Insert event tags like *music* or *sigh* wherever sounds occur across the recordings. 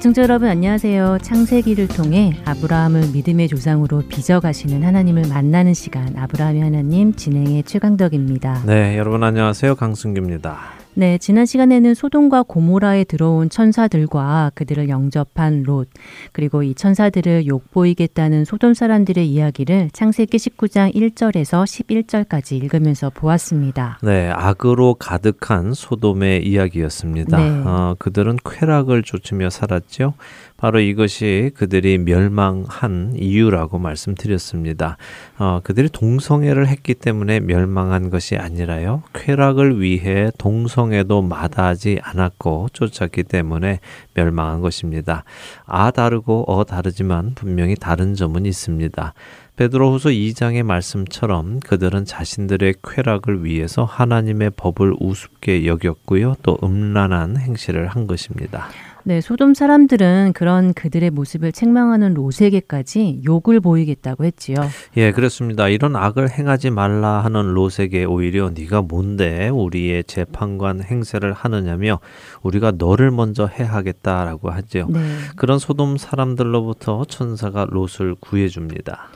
애청자 여러분 안녕하세요. 창세기를 통해 아브라함을 믿음의 조상으로 빚어가시는 하나님을 만나는 시간 아브라함의 하나님 진행의 최강덕입니다. 네, 여러분 안녕하세요. 강승규입니다. 네, 지난 시간에는 소돔과 고모라에 들어온 천사들과 그들을 영접한 롯, 그리고 이 천사들을 욕보이겠다는 소돔 사람들의 이야기를 창세기 19장 1절에서 11절까지 읽으면서 보았습니다. 네, 악으로 가득한 소돔의 이야기였습니다. 네. 어, 그들은 쾌락을 쫓으며 살았죠. 바로 이것이 그들이 멸망한 이유라고 말씀드렸습니다. 어, 그들이 동성애를 했기 때문에 멸망한 것이 아니라요. 쾌락을 위해 동성애도 마다하지 않았고 쫓았기 때문에 멸망한 것입니다. 아 다르고 어 다르지만 분명히 다른 점은 있습니다. 베드로후서 2장의 말씀처럼 그들은 자신들의 쾌락을 위해서 하나님의 법을 우습게 여겼고요. 또 음란한 행실을 한 것입니다. 네, 소돔 사람들은 그런 그들의 모습을 책망하는 롯에게까지 욕을 보이겠다고 했지요. 예, 그렇습니다. 이런 악을 행하지 말라 하는 롯에게 오히려 네가 뭔데 우리의 재판관 행세를 하느냐며 우리가 너를 먼저 해하겠다라고 하죠. 네. 그런 소돔 사람들로부터 천사가 롯을 구해 줍니다.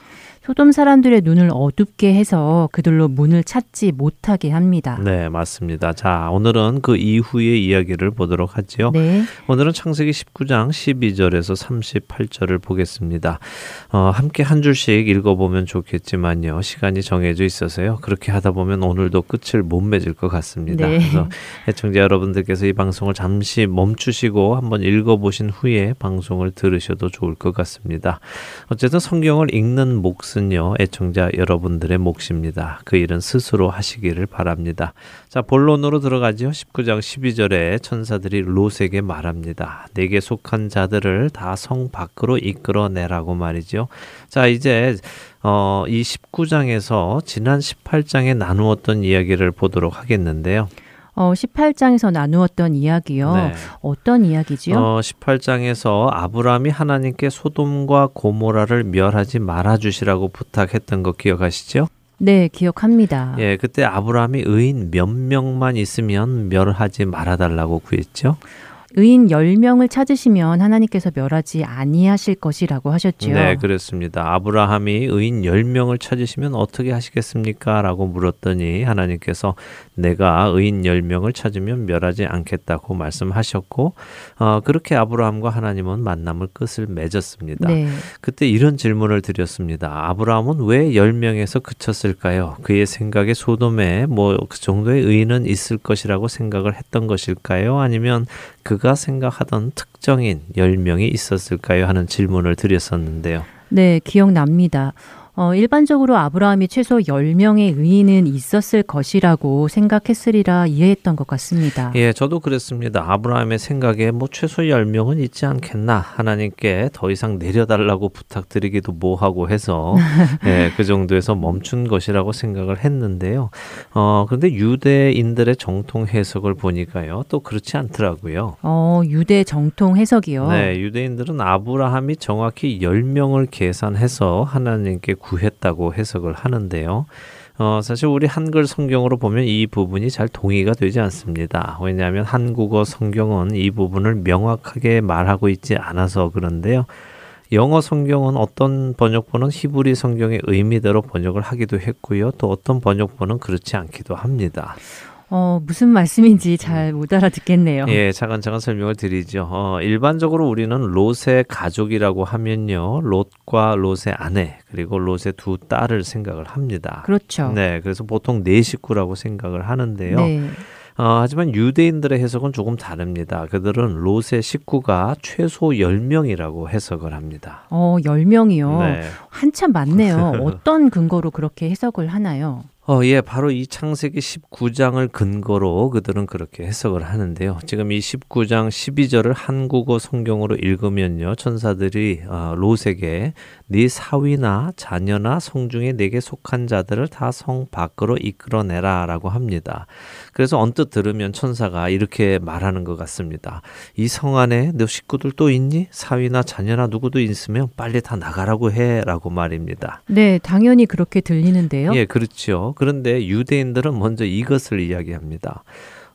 소돔 사람들의 눈을 어둡게 해서 그들로 문을 찾지 못하게 합니다. 네, 맞습니다. 자, 오늘은 그 이후의 이야기를 보도록 하지요. 네. 오늘은 창세기 19장 12절에서 38절을 보겠습니다. 어, 함께 한 줄씩 읽어보면 좋겠지만요. 시간이 정해져 있어서요. 그렇게 하다 보면 오늘도 끝을 못 맺을 것 같습니다. 네. 그래서 애청자 여러분들께서 이 방송을 잠시 멈추시고 한번 읽어보신 후에 방송을 들으셔도 좋을 것 같습니다. 어쨌든 성경을 읽는 목숨 것은요, 애청자 여러분들의 몫입니다. 그 일은 스스로 하시기를 바랍니다. 자, 본론으로 들어가죠. 19장 12절에 천사들이 롯에게 말합니다. 내게 속한 자들을 다 성 밖으로 이끌어내라고 말이죠. 자, 이제 어, 이 19장에서 지난 18장에 나누었던 이야기를 보도록 하겠는데요. 어, 18장에서 나누었던 이야기요. 네. 어떤 이야기지요? 어, 18장에서 아브라함이 하나님께 소돔과 고모라를 멸하지 말아 주시라고 부탁했던 거 기억하시죠? 네, 기억합니다. 예, 그때 아브라함이 의인 몇 명만 있으면 멸하지 말아 달라고 구했죠. 의인 10명을 찾으시면 하나님께서 멸하지 아니하실 것이라고 하셨지요. 네, 그렇습니다. 아브라함이 의인 10명을 찾으시면 어떻게 하시겠습니까? 라고 물었더니 하나님께서 내가 의인 10명을 찾으면 멸하지 않겠다고 말씀하셨고 어, 그렇게 아브라함과 하나님은 만남을 끝을 맺었습니다. 네. 그때 이런 질문을 드렸습니다. 아브라함은 왜 10명에서 그쳤을까요? 그의 생각에 소돔에 뭐 그 정도의 의인은 있을 것이라고 생각을 했던 것일까요? 아니면 그가 생각하던 특정인 10명이 있었을까요? 하는 질문을 드렸었는데요. 네, 기억납니다. 어, 일반적으로 아브라함이 최소 10명의 의인은 있었을 것이라고 생각했으리라 이해했던 것 같습니다. 예, 저도 그랬습니다. 아브라함의 생각에 뭐 최소 10명은 있지 않겠나. 하나님께 더 이상 내려달라고 부탁드리기도 뭐하고 해서 *laughs* 예, 그 정도에서 멈춘 것이라고 생각을 했는데요. 어, 근데 유대인들의 정통 해석을 보니까요. 또 그렇지 않더라고요. 어, 유대 정통 해석이요? 네, 유대인들은 아브라함이 정확히 10명을 계산해서 하나님께 구했다고 해석을 하는데요. 어, 사실 우리 한글 성경으로 보면 이 부분이 잘 동의가 되지 않습니다. 왜냐하면 한국어 성경은 이 부분을 명확하게 말하고 있지 않아서 그런데요. 영어 성경은 어떤 번역본은 히브리 성경의 의미대로 번역을 하기도 했고요. 또 어떤 번역본은 그렇지 않기도 합니다. 어, 무슨 말씀인지 잘 못 알아듣겠네요. 예, 차근차근 설명을 드리죠. 어, 일반적으로 우리는 롯의 가족이라고 하면요. 롯과 롯의 아내, 그리고 롯의 두 딸을 생각을 합니다. 그렇죠. 네, 그래서 보통 네 식구라고 생각을 하는데요. 네. 어, 하지만 유대인들의 해석은 조금 다릅니다. 그들은 롯의 식구가 최소 10명이라고 해석을 합니다. 어, 10명이요? 네. 한참 많네요. *laughs* 어떤 근거로 그렇게 해석을 하나요? 어, 예, 바로 이 창세기 19장을 근거로 그들은 그렇게 해석을 하는데요. 지금 이 19장 12절을 한국어 성경으로 읽으면요. 천사들이 어, 롯에게 네 사위나 자녀나 성중에 내게 속한 자들을 다 성 밖으로 이끌어내라 라고 합니다. 그래서 언뜻 들으면 천사가 이렇게 말하는 것 같습니다. 이 성 안에 너 식구들 또 있니? 사위나 자녀나 누구도 있으면 빨리 다 나가라고 해라고 말입니다. 네, 당연히 그렇게 들리는데요. 예, 그렇죠. 그런데 유대인들은 먼저 이것을 이야기합니다.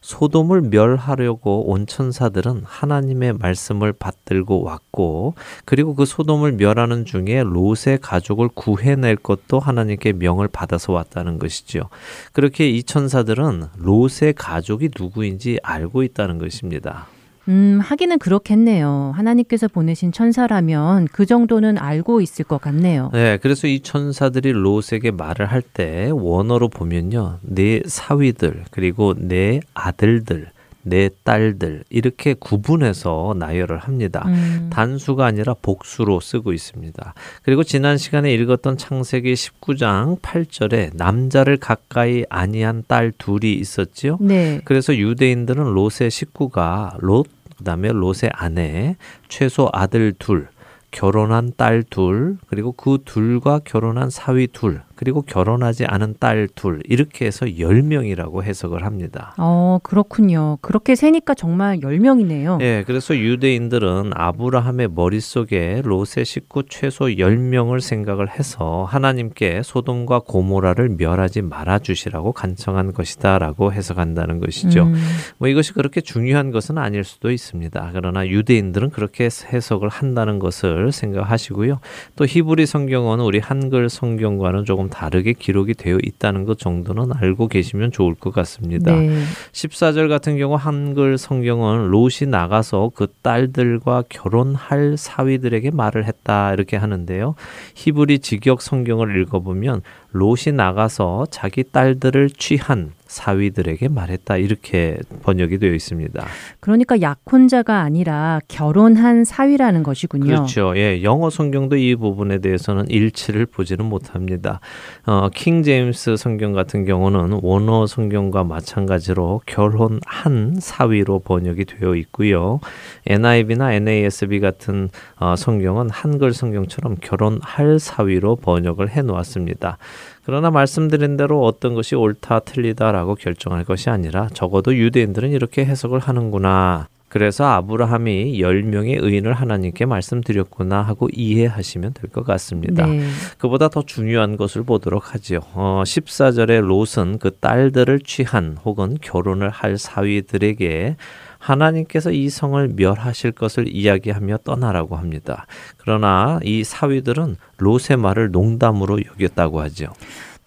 소돔을 멸하려고 온 천사들은 하나님의 말씀을 받들고 왔고 그리고 그 소돔을 멸하는 중에 롯의 가족을 구해낼 것도 하나님께 명을 받아서 왔다는 것이죠. 그렇게 이 천사들은 롯의 가족이 누구인지 알고 있다는 것입니다. 음, 하기는 그렇겠네요. 하나님께서 보내신 천사라면 그 정도는 알고 있을 것 같네요. 네, 그래서 이 천사들이 롯에게 말을 할 때 원어로 보면요. 내 사위들, 그리고 내 아들들, 내 딸들 이렇게 구분해서 나열을 합니다. 음. 단수가 아니라 복수로 쓰고 있습니다. 그리고 지난 시간에 읽었던 창세기 19장 8절에 남자를 가까이 아니한 딸 둘이 있었지요. 네. 그래서 유대인들은 롯의 식구가 롯 그다음에 롯의 아내, 최소 아들 둘, 결혼한 딸 둘, 그리고 그 둘과 결혼한 사위 둘, 그리고 결혼하지 않은 딸 둘 이렇게 해서 10명이라고 해석을 합니다. 어, 그렇군요. 그렇게 세니까 정말 10명이네요. 네, 그래서 유대인들은 아브라함의 머릿속에 롯의 식구 최소 10명을 생각을 해서 하나님께 소돔과 고모라를 멸하지 말아 주시라고 간청한 것이다라고 해석한다는 것이죠. 음. 뭐 이것이 그렇게 중요한 것은 아닐 수도 있습니다. 그러나 유대인들은 그렇게 해석을 한다는 것을 생각하시고요. 또 히브리 성경은 우리 한글 성경과는 조금 다르게 기록이 되어 있다는 것 정도는 알고 계시면 좋을 것 같습니다. 네. 14절 같은 경우 한글 성경은 롯이 나가서 그 딸들과 결혼할 사위들에게 말을 했다 이렇게 하는데요. 히브리 직역 성경을 읽어보면 롯이 나가서 자기 딸들을 취한 사위들에게 말했다 이렇게 번역이 되어 있습니다. 그러니까 약혼자가 아니라 결혼한 사위라는 것이군요. 그렇죠. 예, 영어 성경도 이 부분에 대해서는 일치를 보지는 못합니다. 어, 킹 제임스 성경 같은 경우는 원어 성경과 마찬가지로 결혼한 사위로 번역이 되어 있고요. NIV나 NASB 같은 어, 성경은 한글 성경처럼 결혼할 사위로 번역을 해 놓았습니다. 그러나 말씀드린 대로 어떤 것이 옳다 틀리다라고 결정할 것이 아니라 적어도 유대인들은 이렇게 해석을 하는구나. 그래서 아브라함이 10명의 의인을 하나님께 말씀드렸구나 하고 이해하시면 될 것 같습니다. 네. 그보다 더 중요한 것을 보도록 하지요. 어, 14절에 롯은 그 딸들을 취한 혹은 결혼을 할 사위들에게 하나님께서 이 성을 멸하실 것을 이야기하며 떠나라고 합니다. 그러나 이 사위들은 롯의 말을 농담으로 여겼다고 하죠.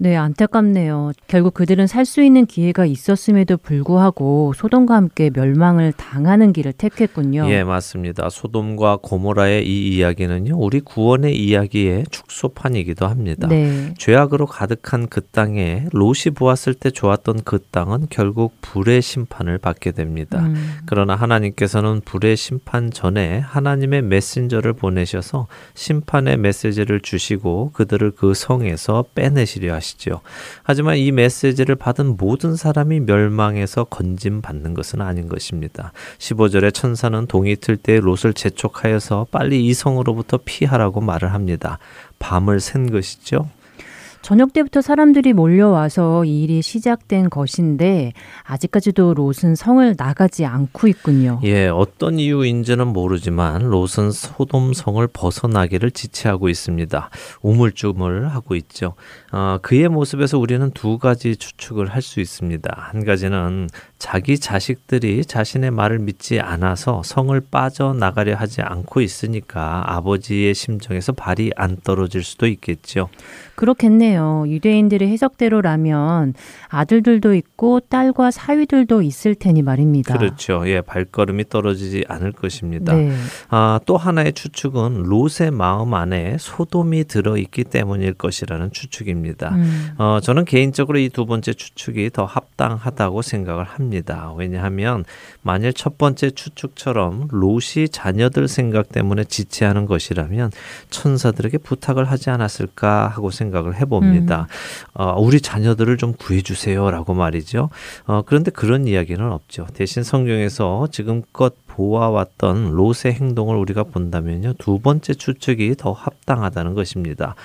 네, 안타깝네요. 결국 그들은 살 수 있는 기회가 있었음에도 불구하고 소돔과 함께 멸망을 당하는 길을 택했군요. 예, 맞습니다. 소돔과 고모라의 이 이야기는요, 우리 구원의 이야기의 축소판이기도 합니다. 네. 죄악으로 가득한 그 땅에 롯이 보았을 때 좋았던 그 땅은 결국 불의 심판을 받게 됩니다. 음. 그러나 하나님께서는 불의 심판 전에 하나님의 메신저를 보내셔서 심판의 메시지를 주시고 그들을 그 성에서 빼내시려 하시죠. 것이지요. 하지만 이 메시지를 받은 모든 사람이 멸망해서 건짐 받는 것은 아닌 것입니다. 15절에 천사는 동이 틀 때 롯을 재촉하여서 빨리 이 성으로부터 피하라고 말을 합니다. 밤을 샌 것이죠. 저녁 때부터 사람들이 몰려와서 이 일이 시작된 것인데 아직까지도 롯은 성을 나가지 않고 있군요. 예, 어떤 이유인지는 모르지만 롯은 소돔 성을 벗어나기를 지체하고 있습니다. 우물쭈물 하고 있죠. 어, 그의 모습에서 우리는 두 가지 추측을 할 수 있습니다. 한 가지는 자기 자식들이 자신의 말을 믿지 않아서 성을 빠져나가려 하지 않고 있으니까 아버지의 심정에서 발이 안 떨어질 수도 있겠죠. 그렇겠네요. 유대인들의 해석대로라면 아들들도 있고 딸과 사위들도 있을 테니 말입니다. 그렇죠. 예, 발걸음이 떨어지지 않을 것입니다. 네. 아, 또 하나의 추측은 롯의 마음 안에 소돔이 들어 있기 때문일 것이라는 추측입니다. 음. 어, 저는 개인적으로 이 두 번째 추측이 더 합당하다고 생각을 합니다. 왜냐하면 만일 첫 번째 추측처럼 롯이 자녀들 생각 때문에 지체하는 것이라면 천사들에게 부탁을 하지 않았을까 하고 생각을 해봅니다. 음. 어, 우리 자녀들을 좀 구해주세요라고 말이죠. 어, 그런데 그런 이야기는 없죠. 대신 성경에서 지금껏 보아왔던 롯의 행동을 우리가 본다면요. 두 번째 추측이 더 합당하다는 것입니다.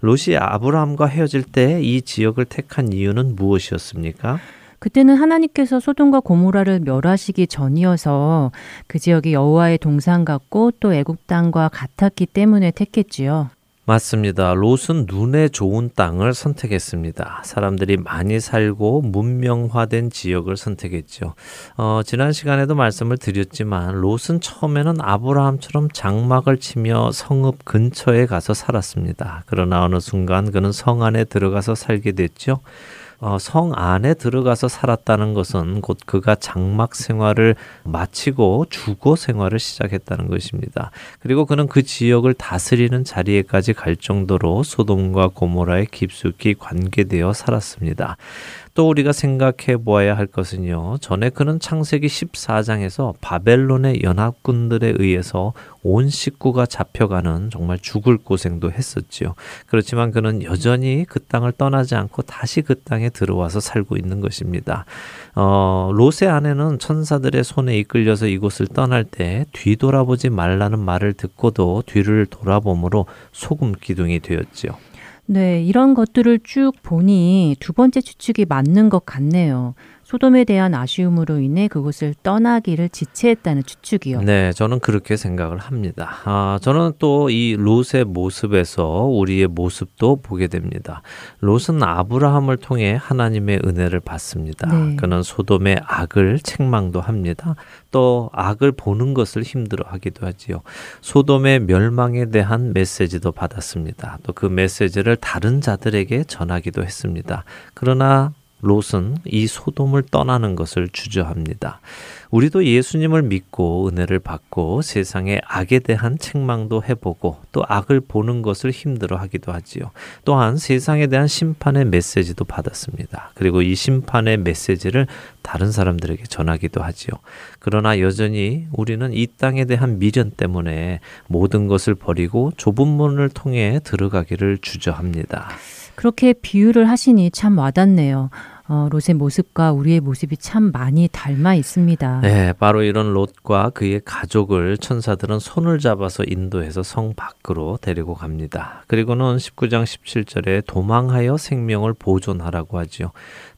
롯이 아브라함과 헤어질 때 이 지역을 택한 이유는 무엇이었습니까? 그때는 하나님께서 소돔과 고모라를 멸하시기 전이어서 그 지역이 여호와의 동산 같고 또 애국 땅과 같았기 때문에 택했지요. 맞습니다. 롯은 눈에 좋은 땅을 선택했습니다. 사람들이 많이 살고 문명화된 지역을 선택했죠. 어, 지난 시간에도 말씀을 드렸지만 롯은 처음에는 아브라함처럼 장막을 치며 성읍 근처에 가서 살았습니다. 그러나 어느 순간 그는 성 안에 들어가서 살게 됐죠. 어, 성 안에 들어가서 살았다는 것은 곧 그가 장막 생활을 마치고 주거 생활을 시작했다는 것입니다. 그리고 그는 그 지역을 다스리는 자리에까지 갈 정도로 소돔과 고모라에 깊숙이 관계되어 살았습니다. 또 우리가 생각해 보아야 할 것은요. 전에 그는 창세기 14장에서 바벨론의 연합군들에 의해서 온 식구가 잡혀가는 정말 죽을 고생도 했었지요. 그렇지만 그는 여전히 그 땅을 떠나지 않고 다시 그 땅에 들어와서 살고 있는 것입니다. 어, 롯의 아내는 천사들의 손에 이끌려서 이곳을 떠날 때 뒤돌아보지 말라는 말을 듣고도 뒤를 돌아봄으로 소금 기둥이 되었지요. 네, 이런 것들을 쭉 보니 두 번째 추측이 맞는 것 같네요. 소돔에 대한 아쉬움으로 인해 그곳을 떠나기를 지체했다는 추측이요. 네, 저는 그렇게 생각을 합니다. 아, 저는 또 이 롯의 모습에서 우리의 모습도 보게 됩니다. 롯은 아브라함을 통해 하나님의 은혜를 받습니다. 네. 그는 소돔의 악을 책망도 합니다. 또 악을 보는 것을 힘들어하기도 하지요. 소돔의 멸망에 대한 메시지도 받았습니다. 또 그 메시지를 다른 자들에게 전하기도 했습니다. 그러나 롯은 이 소돔을 떠나는 것을 주저합니다. 우리도 예수님을 믿고 은혜를 받고 세상의 악에 대한 책망도 해보고 또 악을 보는 것을 힘들어 하기도 하지요. 또한 세상에 대한 심판의 메시지도 받았습니다. 그리고 이 심판의 메시지를 다른 사람들에게 전하기도 하지요. 그러나 여전히 우리는 이 땅에 대한 미련 때문에 모든 것을 버리고 좁은 문을 통해 들어가기를 주저합니다. 그렇게 비유를 하시니 참 와닿네요. 어, 롯의 모습과 우리의 모습이 참 많이 닮아 있습니다. 네, 바로 이런 롯과 그의 가족을 천사들은 손을 잡아서 인도해서 성 밖으로 데리고 갑니다. 그리고는 19장 17절에 도망하여 생명을 보존하라고 하지요.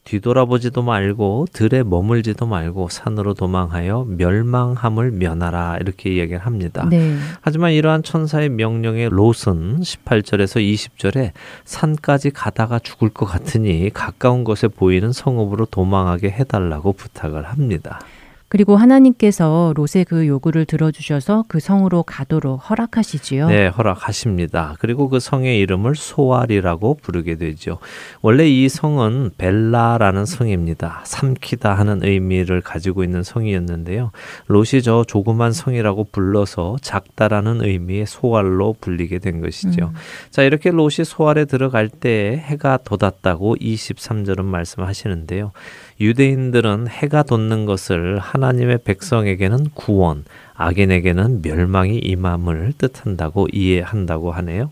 뒤돌아보지도 말고 들에 머물지도 말고 산으로 도망하여 멸망함을 면하라 이렇게 이야기를 합니다. 네. 하지만 이러한 천사의 명령에 롯은 18절에서 20절에 산까지 가다가 죽을 것 같으니 가까운 곳에 보이는 성읍으로 도망하게 해달라고 부탁을 합니다. 그리고 하나님께서 롯의 그 요구를 들어주셔서 그 성으로 가도록 허락하시지요. 네, 허락하십니다. 그리고 그 성의 이름을 소알이라고 부르게 되죠. 원래 이 성은 벨라라는 성입니다. 삼키다 하는 의미를 가지고 있는 성이었는데요. 롯이 저 조그만 성이라고 불러서 작다라는 의미의 소알로 불리게 된 것이죠. 음. 자, 이렇게 롯이 소알에 들어갈 때 해가 돋았다고 23절은 말씀하시는데요. 유대인들은 해가 돋는 것을 하나님의 백성에게는 구원, 악인에게는 멸망이 임함을 뜻한다고 이해한다고 하네요.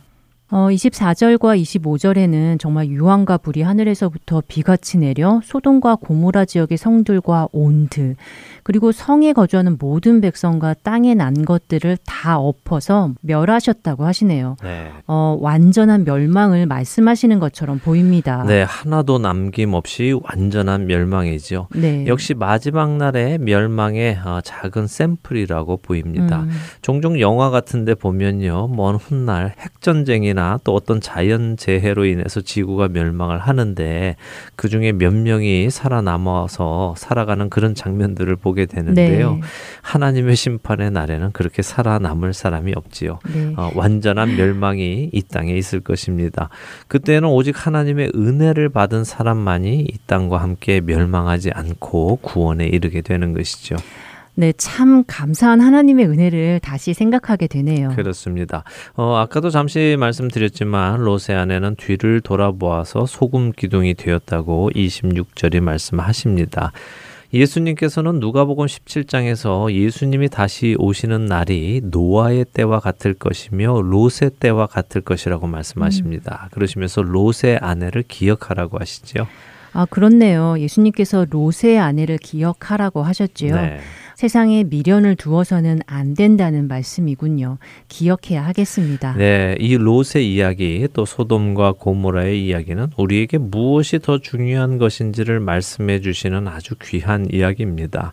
어, 24절과 25절에는 정말 유황과 불이 하늘에서부터 비같이 내려 소돔과 고모라 지역의 성들과 온드 그리고 성에 거주하는 모든 백성과 땅에 난 것들을 다 엎어서 멸하셨다고 하시네요. 네. 어, 완전한 멸망을 말씀하시는 것처럼 보입니다. 네, 하나도 남김없이 완전한 멸망이죠. 네. 역시 마지막 날의 멸망의 어, 작은 샘플이라고 보입니다. 음. 종종 영화 같은데 보면요, 먼 훗날 핵전쟁이나 또 어떤 자연 재해로 인해서 지구가 멸망을 하는데 그 중에 몇 명이 살아남아서 살아가는 그런 장면들을 보게 보게 되는데요. 네. 하나님의 심판의 날에는 그렇게 살아남을 사람이 없지요. 네. 어, 완전한 멸망이 이 땅에 있을 것입니다. 그때는 오직 하나님의 은혜를 받은 사람만이 이 땅과 함께 멸망하지 않고 구원에 이르게 되는 것이죠. 네, 참 감사한 하나님의 은혜를 다시 생각하게 되네요. 그렇습니다. 어, 아까도 잠시 말씀드렸지만 롯의 아내는 뒤를 돌아보아서 소금 기둥이 되었다고 26절이 말씀하십니다. 예수님께서는 누가복음 17장에서 예수님이 다시 오시는 날이 노아의 때와 같을 것이며 롯의 때와 같을 것이라고 말씀하십니다. 음. 그러시면서 롯의 아내를 기억하라고 하시죠. 아, 그렇네요. 예수님께서 롯의 아내를 기억하라고 하셨지요. 네. 세상에 미련을 두어서는 안 된다는 말씀이군요. 기억해야 하겠습니다. 네, 이 롯의 이야기 또 소돔과 고모라의 이야기는 우리에게 무엇이 더 중요한 것인지를 말씀해 주시는 아주 귀한 이야기입니다.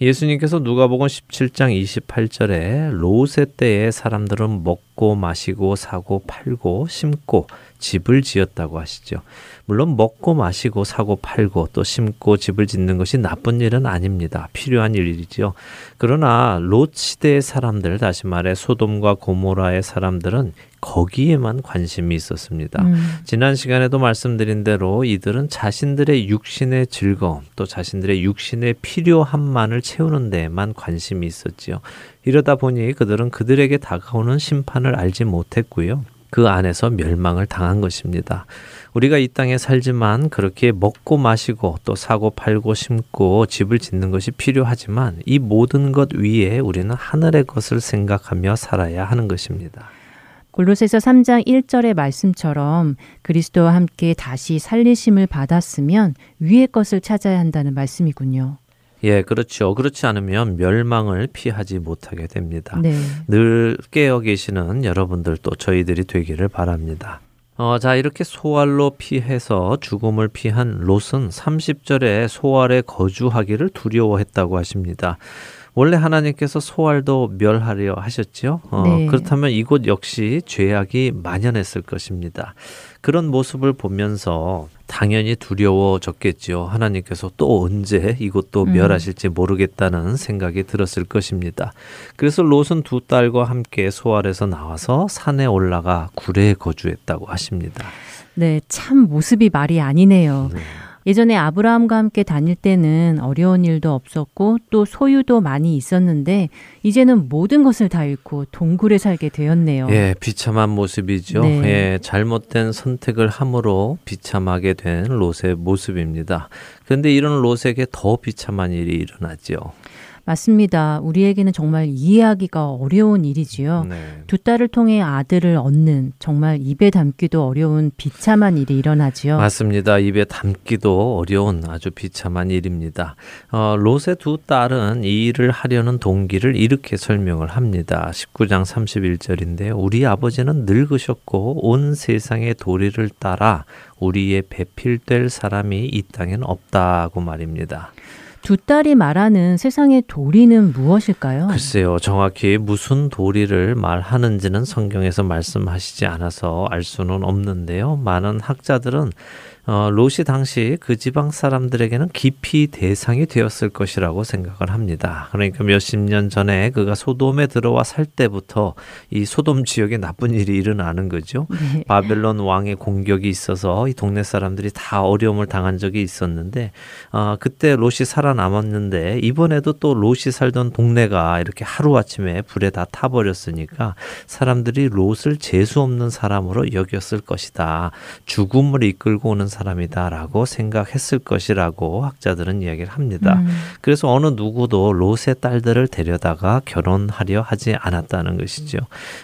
예수님께서 누가복음 17장 28절에 롯의 때에 사람들은 먹고 마시고 사고 팔고 심고 집을 지었다고 하시죠. 물론 먹고 마시고 사고 팔고 또 심고 집을 짓는 것이 나쁜 일은 아닙니다. 필요한 일이죠. 그러나 롯 시대의 사람들 다시 말해 소돔과 고모라의 사람들은 거기에만 관심이 있었습니다. 음. 지난 시간에도 말씀드린 대로 이들은 자신들의 육신의 즐거움 또 자신들의 육신의 필요함만을 채우는 데에만 관심이 있었지요. 이러다 보니 그들은 그들에게 다가오는 심판을 알지 못했고요. 그 안에서 멸망을 당한 것입니다. 우리가 이 땅에 살지만 그렇게 먹고 마시고 또 사고 팔고 심고 집을 짓는 것이 필요하지만 이 모든 것 위에 우리는 하늘의 것을 생각하며 살아야 하는 것입니다. 골로새서 3장 1절의 말씀처럼 그리스도와 함께 다시 살리심을 받았으면 위의 것을 찾아야 한다는 말씀이군요. 예, 그렇죠. 그렇지 않으면 멸망을 피하지 못하게 됩니다. 네. 늘 깨어 계시는 여러분들 또 저희들이 되기를 바랍니다. 어, 자, 이렇게 소알로 피해서 죽음을 피한 롯은 30절에 소알에 거주하기를 두려워했다고 하십니다. 원래 하나님께서 소알도 멸하려 하셨지요. 어, 네. 그렇다면 이곳 역시 죄악이 만연했을 것입니다. 그런 모습을 보면서 당연히 두려워졌겠지요. 하나님께서 또 언제 이곳도 음. 멸하실지 모르겠다는 생각이 들었을 것입니다. 그래서 롯은 두 딸과 함께 소알에서 나와서 산에 올라가 굴에 거주했다고 하십니다. 네, 참 모습이 말이 아니네요. 네. 예전에 아브라함과 함께 다닐 때는 어려운 일도 없었고 또 소유도 많이 있었는데 이제는 모든 것을 다 잃고 동굴에 살게 되었네요. 예, 비참한 모습이죠. 네. 예, 잘못된 선택을 함으로 비참하게 된 롯의 모습입니다. 그런데 이런 롯에게 더 비참한 일이 일어나죠. 맞습니다. 우리에게는 정말 이해하기가 어려운 일이지요. 네. 두 딸을 통해 아들을 얻는 정말 입에 담기도 어려운 비참한 일이 일어나지요. 맞습니다. 입에 담기도 어려운 아주 비참한 일입니다. 어, 롯의 두 딸은 이 일을 하려는 동기를 이렇게 설명을 합니다. 19장 31절인데 우리 아버지는 늙으셨고 온 세상의 도리를 따라 우리의 배필될 사람이 이 땅엔 없다고 말입니다. 두 딸이 말하는 세상의 도리는 무엇일까요? 글쎄요, 정확히 무슨 도리를 말하는지는 성경에서 말씀하시지 않아서 알 수는 없는데요. 많은 학자들은 어, 롯이 당시 그 지방 사람들에게는 깊이 대상이 되었을 것이라고 생각을 합니다. 그러니까 몇십 년 전에 그가 소돔에 들어와 살 때부터 이 소돔 지역에 나쁜 일이 일어나는 거죠. 네. 바벨론 왕의 공격이 있어서 이 동네 사람들이 다 어려움을 당한 적이 있었는데 어, 그때 롯이 살아남았는데 이번에도 또 롯이 살던 동네가 이렇게 하루아침에 불에 다 타버렸으니까 사람들이 롯을 재수 없는 사람으로 여겼을 것이다. 죽음을 이끌고 오는 사람 이다라고 생각했을 것이라고 학자들은 이야기를 합니다. 음. 그래서 어느 누구도 롯의 딸들을 데려다가 결혼하려 하지 않았다는 것이죠.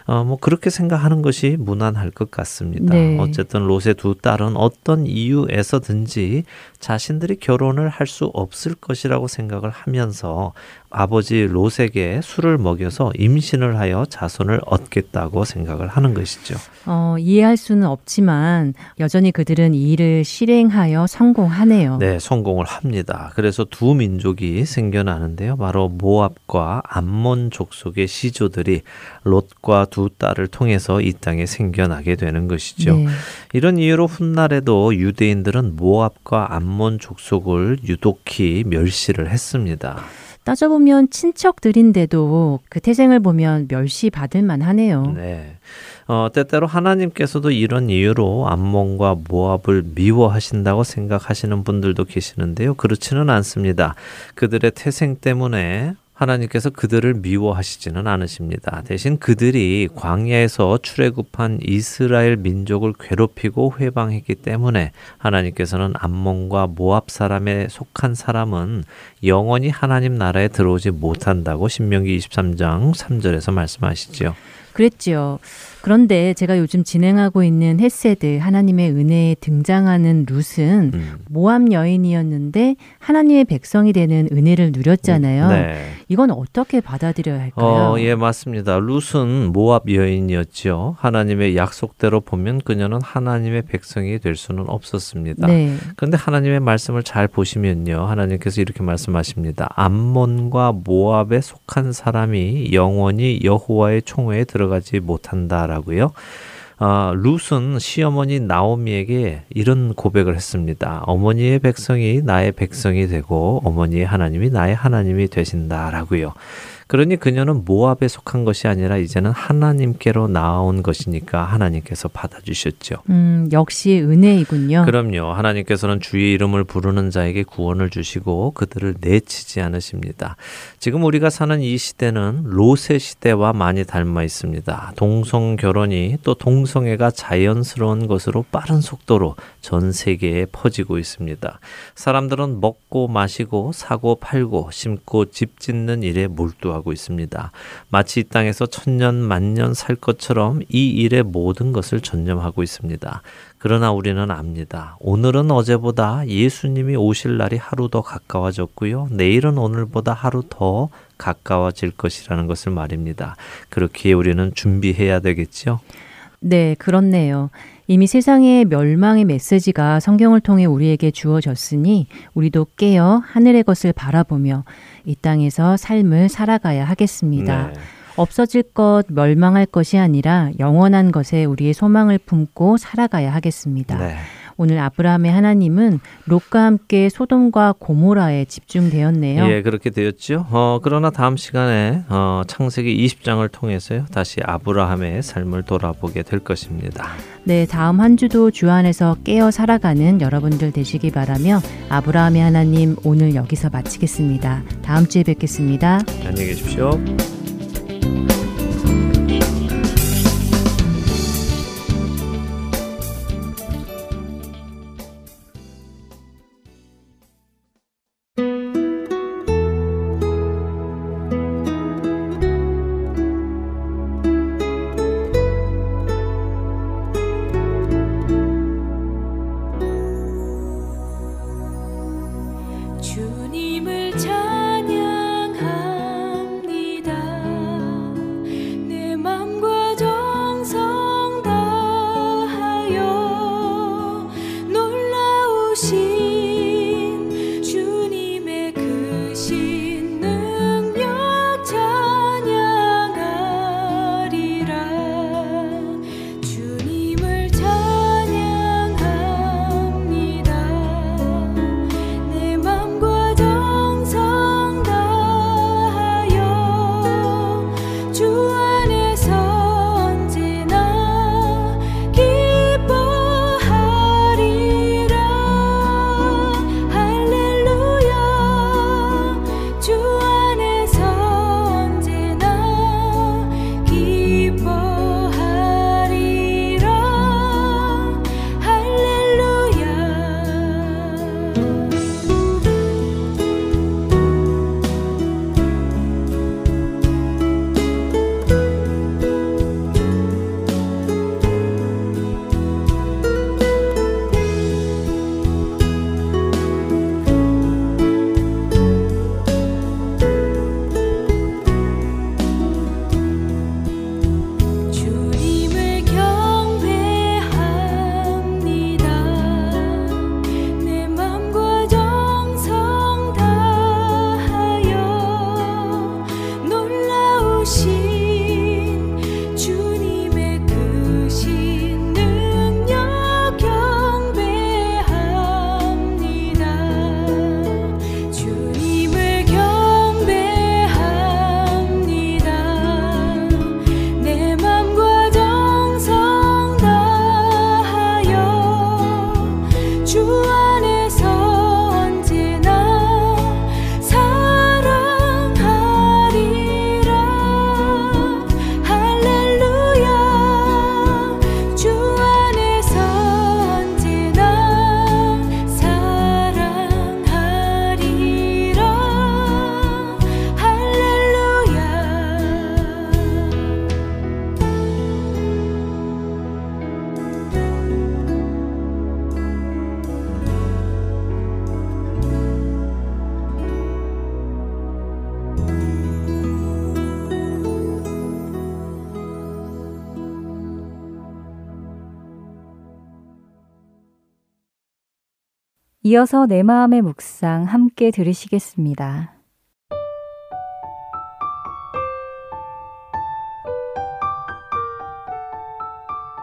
어, 뭐 그렇게 생각하는 것이 무난할 것 같습니다. 네. 어쨌든 롯의 두 딸은 어떤 이유에서든지 자신들이 결혼을 할 수 없을 것이라고 생각을 하면서 아버지 롯에게 술을 먹여서 임신을 하여 자손을 얻겠다고 생각을 하는 것이죠. 어, 이해할 수는 없지만 여전히 그들은 이 일을 실행하여 성공하네요. 네, 성공을 합니다. 그래서 두 민족이 생겨나는데요. 바로 모압과 암몬 족속의 시조들이 롯과 두 딸을 통해서 이 땅에 생겨나게 되는 것이죠. 네. 이런 이유로 훗날에도 유대인들은 모압과 암몬 족속을 유독히 멸시를 했습니다. 따져보면 친척들인데도 그 태생을 보면 멸시받을 만하네요. 네. 어, 때때로 하나님께서도 이런 이유로 암몬과 모압을 미워하신다고 생각하시는 분들도 계시는데요. 그렇지는 않습니다. 그들의 태생 때문에 하나님께서 그들을 미워하시지는 않으십니다. 대신 그들이 광야에서 출애굽한 이스라엘 민족을 괴롭히고 회방했기 때문에 하나님께서는 암몬과 모압 사람에 속한 사람은 영원히 하나님 나라에 들어오지 못한다고 신명기 23장 3절에서 말씀하시지요. 그랬지요. 그런데 제가 요즘 진행하고 있는 헤세드 하나님의 은혜에 등장하는 룻은 음. 모함 여인이었는데 하나님의 백성이 되는 은혜를 누렸잖아요. 네. 이건 어떻게 받아들여야 할까요? 어, 예, 맞습니다. 룻은 모압 여인이었죠. 하나님의 약속대로 보면 그녀는 하나님의 백성이 될 수는 없었습니다. 네. 그런데 하나님의 말씀을 잘 보시면요. 하나님께서 이렇게 말씀하십니다. 암몬과 모압에 속한 사람이 영원히 여호와의 총회에 들어가지 못한다라 고 하고요. 어, 룻은 시어머니 나오미에게 이런 고백을 했습니다. 어머니의 백성이 나의 백성이 되고 어머니의 하나님이 나의 하나님이 되신다라고요. 그러니 그녀는 모압에 속한 것이 아니라 이제는 하나님께로 나온 것이니까 하나님께서 받아주셨죠. 음, 역시 은혜이군요. 그럼요. 하나님께서는 주의 이름을 부르는 자에게 구원을 주시고 그들을 내치지 않으십니다. 지금 우리가 사는 이 시대는 롯의 시대와 많이 닮아 있습니다. 동성 결혼이 또 동성애가 자연스러운 것으로 빠른 속도로 전 세계에 퍼지고 있습니다. 사람들은 먹고 마시고 사고 팔고 심고 집 짓는 일에 몰두하고 하고 있습니다. 마치 이 땅에서 천년 만년 살 것처럼 이 일에 모든 것을 전념하고 있습니다. 그러나 우리는 압니다. 오늘은 어제보다 예수님이 오실 날이 하루 더 가까워졌고요. 내일은 오늘보다 하루 더 가까워질 것이라는 것을 말입니다. 그렇기에 우리는 준비해야 되겠죠? 네, 그렇네요. 이미 세상의 멸망의 메시지가 성경을 통해 우리에게 주어졌으니 우리도 깨어 하늘의 것을 바라보며 이 땅에서 삶을 살아가야 하겠습니다. 네. 없어질 것, 멸망할 것이 아니라 영원한 것에 우리의 소망을 품고 살아가야 하겠습니다. 네. 오늘 아브라함의 하나님은 롯과 함께 소돔과 고모라에 집중되었네요. 예, 그렇게 되었죠. 어, 그러나 다음 시간에 어, 창세기 20장을 통해서요. 다시 아브라함의 삶을 돌아보게 될 것입니다. 네, 다음 한 주도 주 안에서 깨어 살아가는 여러분들 되시기 바라며 아브라함의 하나님 오늘 여기서 마치겠습니다. 다음 주에 뵙겠습니다. 안녕히 계십시오. 이어서 내 마음의 묵상 함께 들으시겠습니다.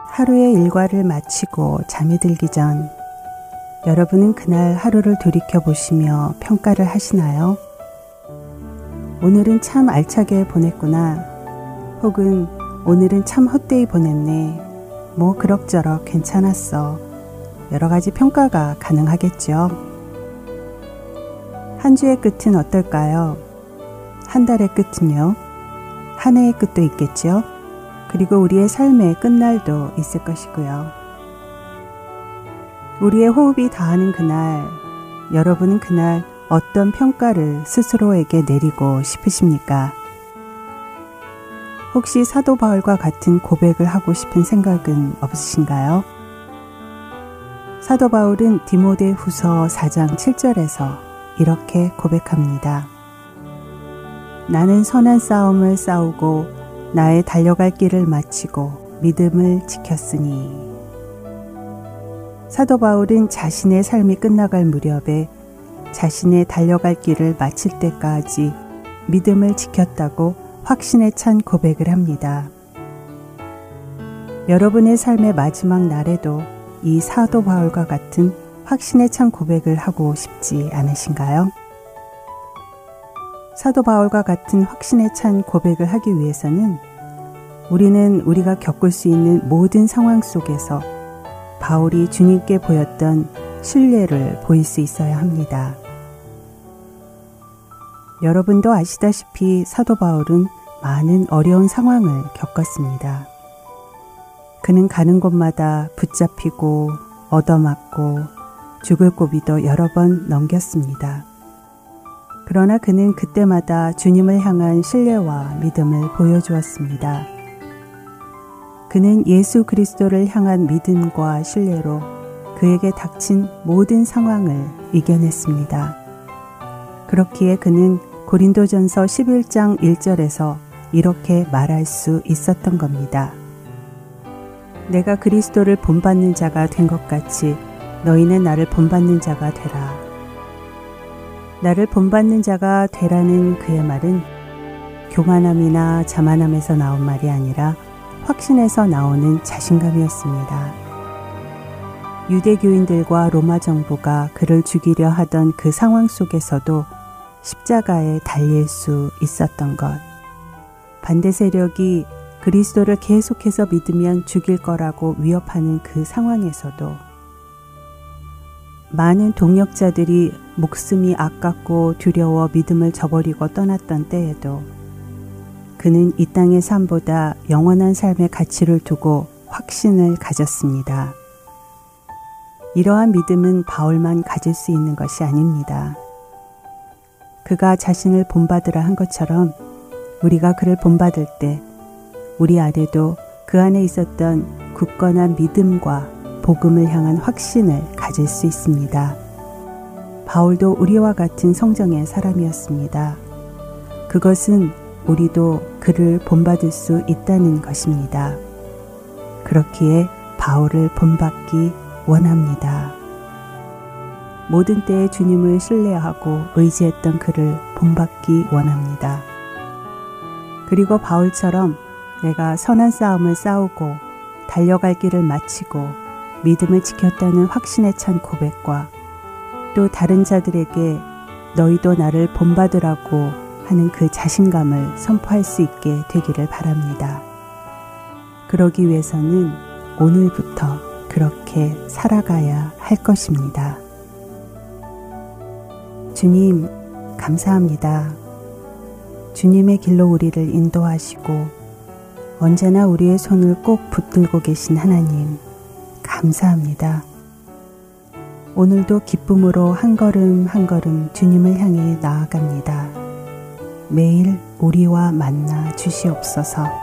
하루의 일과를 마치고 잠이 들기 전 여러분은 그날 하루를 돌이켜 보시며 평가를 하시나요? 오늘은 참 알차게 보냈구나. 혹은 오늘은 참 헛되이 보냈네. 뭐 그럭저럭 괜찮았어. 여러 가지 평가가 가능하겠죠. 한 주의 끝은 어떨까요? 한 달의 끝은요? 한 해의 끝도 있겠죠? 그리고 우리의 삶의 끝날도 있을 것이고요. 우리의 호흡이 다하는 그날, 여러분은 그날 어떤 평가를 스스로에게 내리고 싶으십니까? 혹시 사도 바울과 같은 고백을 하고 싶은 생각은 없으신가요? 사도 바울은 디모데 후서 4장 7절에서 이렇게 고백합니다. 나는 선한 싸움을 싸우고 나의 달려갈 길을 마치고 믿음을 지켰으니. 사도 바울은 자신의 삶이 끝나갈 무렵에 자신의 달려갈 길을 마칠 때까지 믿음을 지켰다고 확신에 찬 고백을 합니다. 여러분의 삶의 마지막 날에도 이 사도 바울과 같은 확신에 찬 고백을 하고 싶지 않으신가요? 사도 바울과 같은 확신에 찬 고백을 하기 위해서는 우리는 우리가 겪을 수 있는 모든 상황 속에서 바울이 주님께 보였던 신뢰를 보일 수 있어야 합니다. 여러분도 아시다시피 사도 바울은 많은 어려운 상황을 겪었습니다. 그는 가는 곳마다 붙잡히고 얻어맞고 죽을 고비도 여러 번 넘겼습니다. 그러나 그는 그때마다 주님을 향한 신뢰와 믿음을 보여주었습니다. 그는 예수 그리스도를 향한 믿음과 신뢰로 그에게 닥친 모든 상황을 이겨냈습니다. 그렇기에 그는 고린도전서 11장 1절에서 이렇게 말할 수 있었던 겁니다. 내가 그리스도를 본받는 자가 된 것 같이 너희는 나를 본받는 자가 되라. 나를 본받는 자가 되라는 그의 말은 교만함이나 자만함에서 나온 말이 아니라 확신에서 나오는 자신감이었습니다. 유대교인들과 로마 정부가 그를 죽이려 하던 그 상황 속에서도 십자가에 달릴 수 있었던 것. 반대 세력이 그리스도를 계속해서 믿으면 죽일 거라고 위협하는 그 상황에서도 많은 동력자들이 목숨이 아깝고 두려워 믿음을 저버리고 떠났던 때에도 그는 이 땅의 삶보다 영원한 삶의 가치를 두고 확신을 가졌습니다. 이러한 믿음은 바울만 가질 수 있는 것이 아닙니다. 그가 자신을 본받으라 한 것처럼 우리가 그를 본받을 때 우리 안에도 그 안에 있었던 굳건한 믿음과 복음을 향한 확신을 가질 수 있습니다. 바울도 우리와 같은 성정의 사람이었습니다. 그것은 우리도 그를 본받을 수 있다는 것입니다. 그렇기에 바울을 본받기 원합니다. 모든 때에 주님을 신뢰하고 의지했던 그를 본받기 원합니다. 그리고 바울처럼 내가 선한 싸움을 싸우고 달려갈 길을 마치고 믿음을 지켰다는 확신에 찬 고백과 또 다른 자들에게 너희도 나를 본받으라고 하는 그 자신감을 선포할 수 있게 되기를 바랍니다. 그러기 위해서는 오늘부터 그렇게 살아가야 할 것입니다. 주님, 감사합니다. 주님의 길로 우리를 인도하시고 언제나 우리의 손을 꼭 붙들고 계신 하나님, 감사합니다. 오늘도 기쁨으로 한 걸음 한 걸음 주님을 향해 나아갑니다. 매일 우리와 만나 주시옵소서.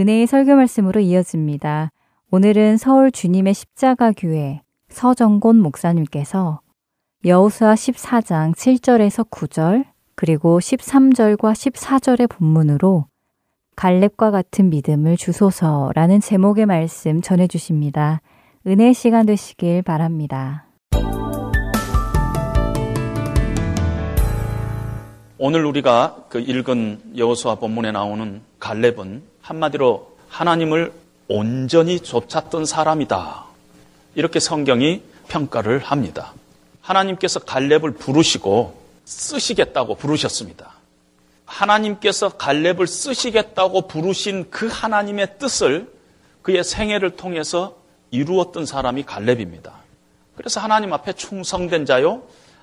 은혜의 설교 말씀으로 이어집니다. 오늘은 서울 주님의 십자가 교회 서정곤 목사님께서 여우수아 14장 7절에서 9절 그리고 13절과 14절의 본문으로 갈렙과 같은 믿음을 주소서라는 제목의 말씀 전해 주십니다. 은혜 시간 되시길 바랍니다. 오늘 우리가 그 읽은 여호수아 본문에 나오는 갈렙은 한마디로 하나님을 온전히 쫓았던 사람이다. 이렇게 성경이 평가를 합니다. 하나님께서 갈렙을 부르시고 쓰시겠다고 부르셨습니다. 하나님께서 갈렙을 쓰시겠다고 부르신 그 하나님의 뜻을 그의 생애를 통해서 이루었던 사람이 갈렙입니다. 그래서 하나님 앞에 충성된 자요,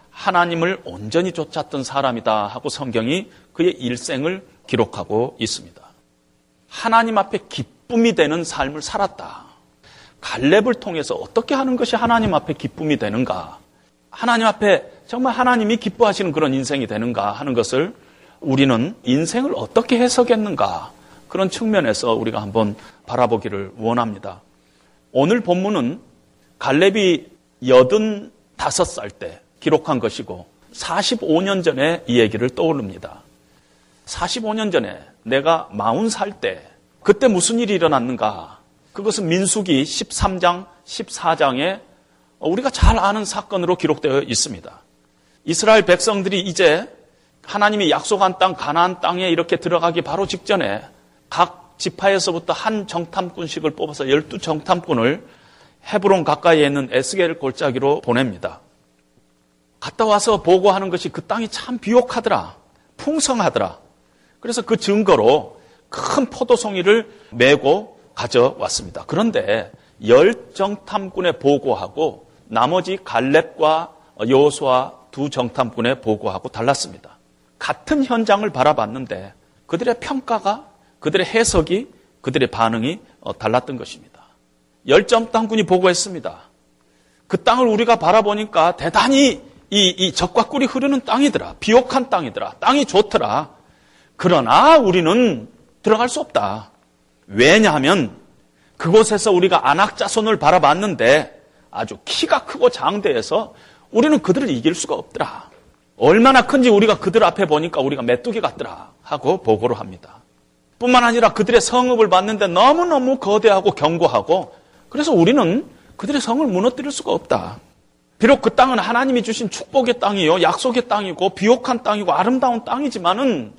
하나님을 온전히 쫓았던 사람이다 하고 성경이 그의 일생을 기록하고 있습니다. 하나님 앞에 기쁨이 되는 삶을 살았다. 갈렙을 통해서 어떻게 하는 것이 하나님 앞에 기쁨이 되는가? 하나님 앞에 정말 하나님이 기뻐하시는 그런 인생이 되는가 하는 것을 우리는 인생을 어떻게 해석했는가 그런 측면에서 우리가 한번 바라보기를 원합니다. 오늘 본문은 갈렙이 여든 다섯 살 때 기록한 것이고 45년 전에 이 얘기를 떠올릅니다. 45년 전에 내가 40살 때 그때 무슨 일이 일어났는가? 그것은 민수기 13장, 14장에 우리가 잘 아는 사건으로 기록되어 있습니다. 이스라엘 백성들이 이제 하나님이 약속한 땅 가나안 땅에 이렇게 들어가기 바로 직전에 각 지파에서부터 한 정탐꾼씩을 뽑아서 열두 정탐꾼을 헤브론 가까이에 있는 에스겔 골짜기로 보냅니다. 갔다 와서 보고하는 것이 그 땅이 참 비옥하더라. 풍성하더라. 그래서 그 증거로 큰 포도송이를 메고 가져왔습니다. 그런데 열 정탐꾼의 보고하고 나머지 갈렙과 여호수아 두 정탐꾼의 보고하고 달랐습니다. 같은 현장을 바라봤는데 그들의 평가가 그들의 해석이 그들의 반응이 어, 달랐던 것입니다. 열 정탐꾼이 보고했습니다. 그 땅을 우리가 바라보니까 대단히 이, 이 적과 꿀이 흐르는 땅이더라. 비옥한 땅이더라. 땅이 좋더라. 그러나 우리는 들어갈 수 없다. 왜냐하면 그곳에서 우리가 안악자손을 바라봤는데 아주 키가 크고 장대해서 우리는 그들을 이길 수가 없더라. 얼마나 큰지 우리가 그들 앞에 보니까 우리가 메뚜기 같더라 하고 보고를 합니다. 뿐만 아니라 그들의 성읍을 봤는데 너무너무 거대하고 견고하고 그래서 우리는 그들의 성을 무너뜨릴 수가 없다. 비록 그 땅은 하나님이 주신 축복의 땅이요, 약속의 땅이고, 비옥한 땅이고, 아름다운 땅이지만은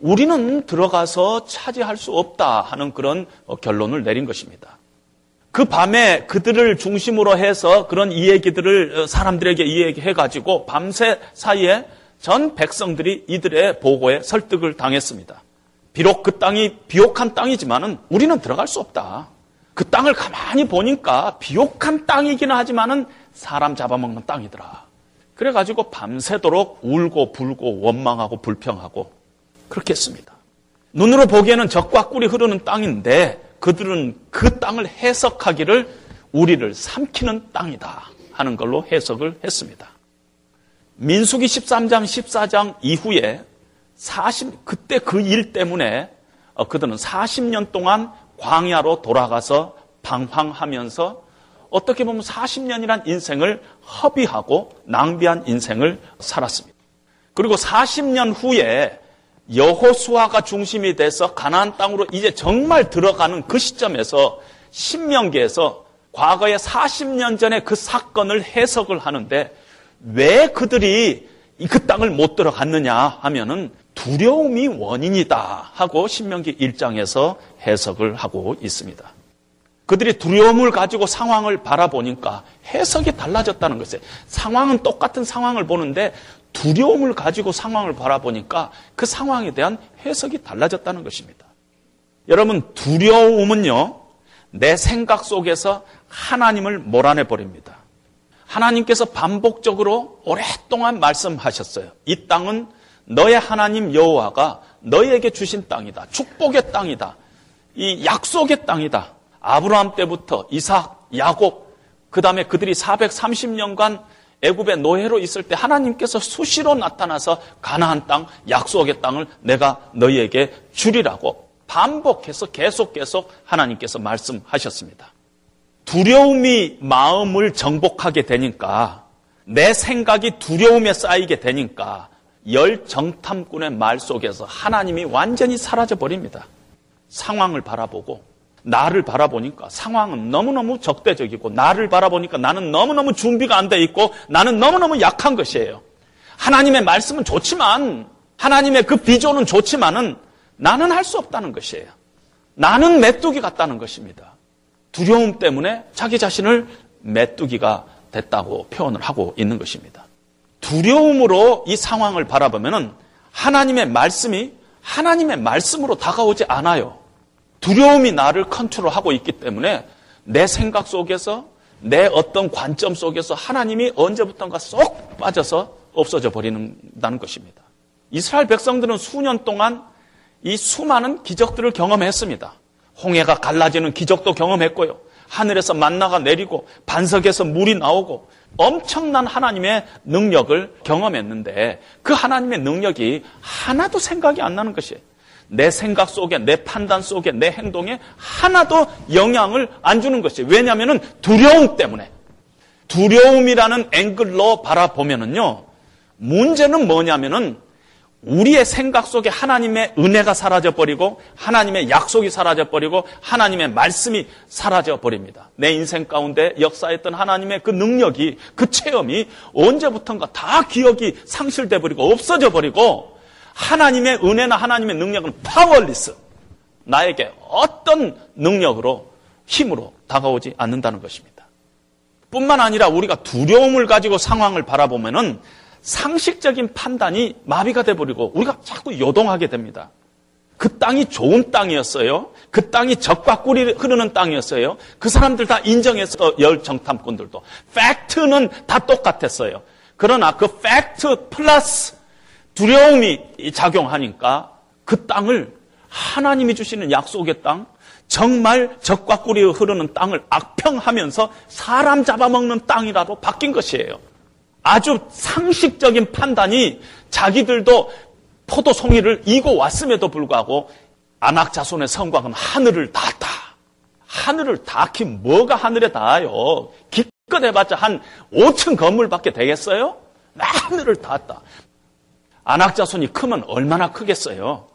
우리는 들어가서 차지할 수 없다 하는 그런 결론을 내린 것입니다. 그 밤에 그들을 중심으로 해서 그런 이야기들을 사람들에게 이야기해가지고 밤새 사이에 전 백성들이 이들의 보고에 설득을 당했습니다. 비록 그 땅이 비옥한 땅이지만은 우리는 들어갈 수 없다. 그 땅을 가만히 보니까 비옥한 땅이기는 하지만은 사람 잡아먹는 땅이더라. 그래가지고 밤새도록 울고 불고 원망하고 불평하고 그렇게 했습니다. 눈으로 보기에는 적과 꿀이 흐르는 땅인데 그들은 그 땅을 해석하기를 우리를 삼키는 땅이다 하는 걸로 해석을 했습니다. 민수기 13장, 14장 이후에 40, 그때 그 일 때문에 어, 그들은 40년 동안 광야로 돌아가서 방황하면서 어떻게 보면 40년이란 인생을 허비하고 낭비한 인생을 살았습니다. 그리고 40년 후에 여호수아가 중심이 돼서 가나안 땅으로 이제 정말 들어가는 그 시점에서 신명기에서 과거에 40년 전에 그 사건을 해석을 하는데 왜 그들이 그 땅을 못 들어갔느냐 하면은 두려움이 원인이다 하고 신명기 1장에서 해석을 하고 있습니다. 그들이 두려움을 가지고 상황을 바라보니까 해석이 달라졌다는 것이에요. 상황은 똑같은 상황을 보는데 두려움을 가지고 상황을 바라보니까 그 상황에 대한 해석이 달라졌다는 것입니다. 여러분, 두려움은요, 내 생각 속에서 하나님을 몰아내 버립니다. 하나님께서 반복적으로 오랫동안 말씀하셨어요. 이 땅은 너의 하나님 여호와가 너에게 주신 땅이다. 축복의 땅이다. 이 약속의 땅이다. 아브라함 때부터 이삭, 야곱, 그 다음에 그들이 430년간 애굽의 노예로 있을 때 하나님께서 수시로 나타나서 가나안 땅, 약속의 땅을 내가 너희에게 주리라고 반복해서 계속 계속 하나님께서 말씀하셨습니다. 두려움이 마음을 정복하게 되니까 내 생각이 두려움에 쌓이게 되니까 열 정탐꾼의 말 속에서 하나님이 완전히 사라져 버립니다. 상황을 바라보고 나를 바라보니까 상황은 너무너무 적대적이고 나를 바라보니까 나는 너무너무 준비가 안 돼 있고 나는 너무너무 약한 것이에요. 하나님의 말씀은 좋지만 하나님의 그 비전은 좋지만은 나는 할 수 없다는 것이에요. 나는 메뚜기 같다는 것입니다. 두려움 때문에 자기 자신을 메뚜기가 됐다고 표현을 하고 있는 것입니다. 두려움으로 이 상황을 바라보면은 하나님의 말씀이 하나님의 말씀으로 다가오지 않아요. 두려움이 나를 컨트롤하고 있기 때문에 내 생각 속에서 내 어떤 관점 속에서 하나님이 언제부턴가 쏙 빠져서 없어져 버리는다는 것입니다. 이스라엘 백성들은 수년 동안 이 수많은 기적들을 경험했습니다. 홍해가 갈라지는 기적도 경험했고요. 하늘에서 만나가 내리고 반석에서 물이 나오고 엄청난 하나님의 능력을 경험했는데 그 하나님의 능력이 하나도 생각이 안 나는 것이에요. 내 생각 속에, 내 판단 속에, 내 행동에 하나도 영향을 안 주는 것이에요. 왜냐하면 두려움 때문에. 두려움이라는 앵글로 바라보면은요, 문제는 뭐냐면은 우리의 생각 속에 하나님의 은혜가 사라져 버리고 하나님의 약속이 사라져 버리고 하나님의 말씀이 사라져 버립니다. 내 인생 가운데 역사했던 하나님의 그 능력이 그 체험이 언제부턴가 다 기억이 상실돼 버리고 없어져 버리고 하나님의 은혜나 하나님의 능력은 powerless 나에게 어떤 능력으로 힘으로 다가오지 않는다는 것입니다. 뿐만 아니라 우리가 두려움을 가지고 상황을 바라보면은 상식적인 판단이 마비가 돼버리고 우리가 자꾸 요동하게 됩니다. 그 땅이 좋은 땅이었어요. 그 땅이 젖과 꿀이 흐르는 땅이었어요. 그 사람들 다 인정했어. 열 정탐꾼들도. 팩트는 다 똑같았어요. 그러나 그 팩트 플러스 두려움이 작용하니까 그 땅을 하나님이 주시는 약속의 땅, 정말 젖과 꿀이 흐르는 땅을 악평하면서 사람 잡아먹는 땅이라고 바뀐 것이에요. 아주 상식적인 판단이 자기들도 포도 송이를 이고 왔음에도 불구하고 아낙 자손의 성곽은 하늘을 닿았다. 하늘을 닿기 뭐가 하늘에 닿아요? 기껏 해봤자 한 5층 건물밖에 되겠어요? 하늘을 닿았다. 안악 자손이 크면 얼마나 크겠어요?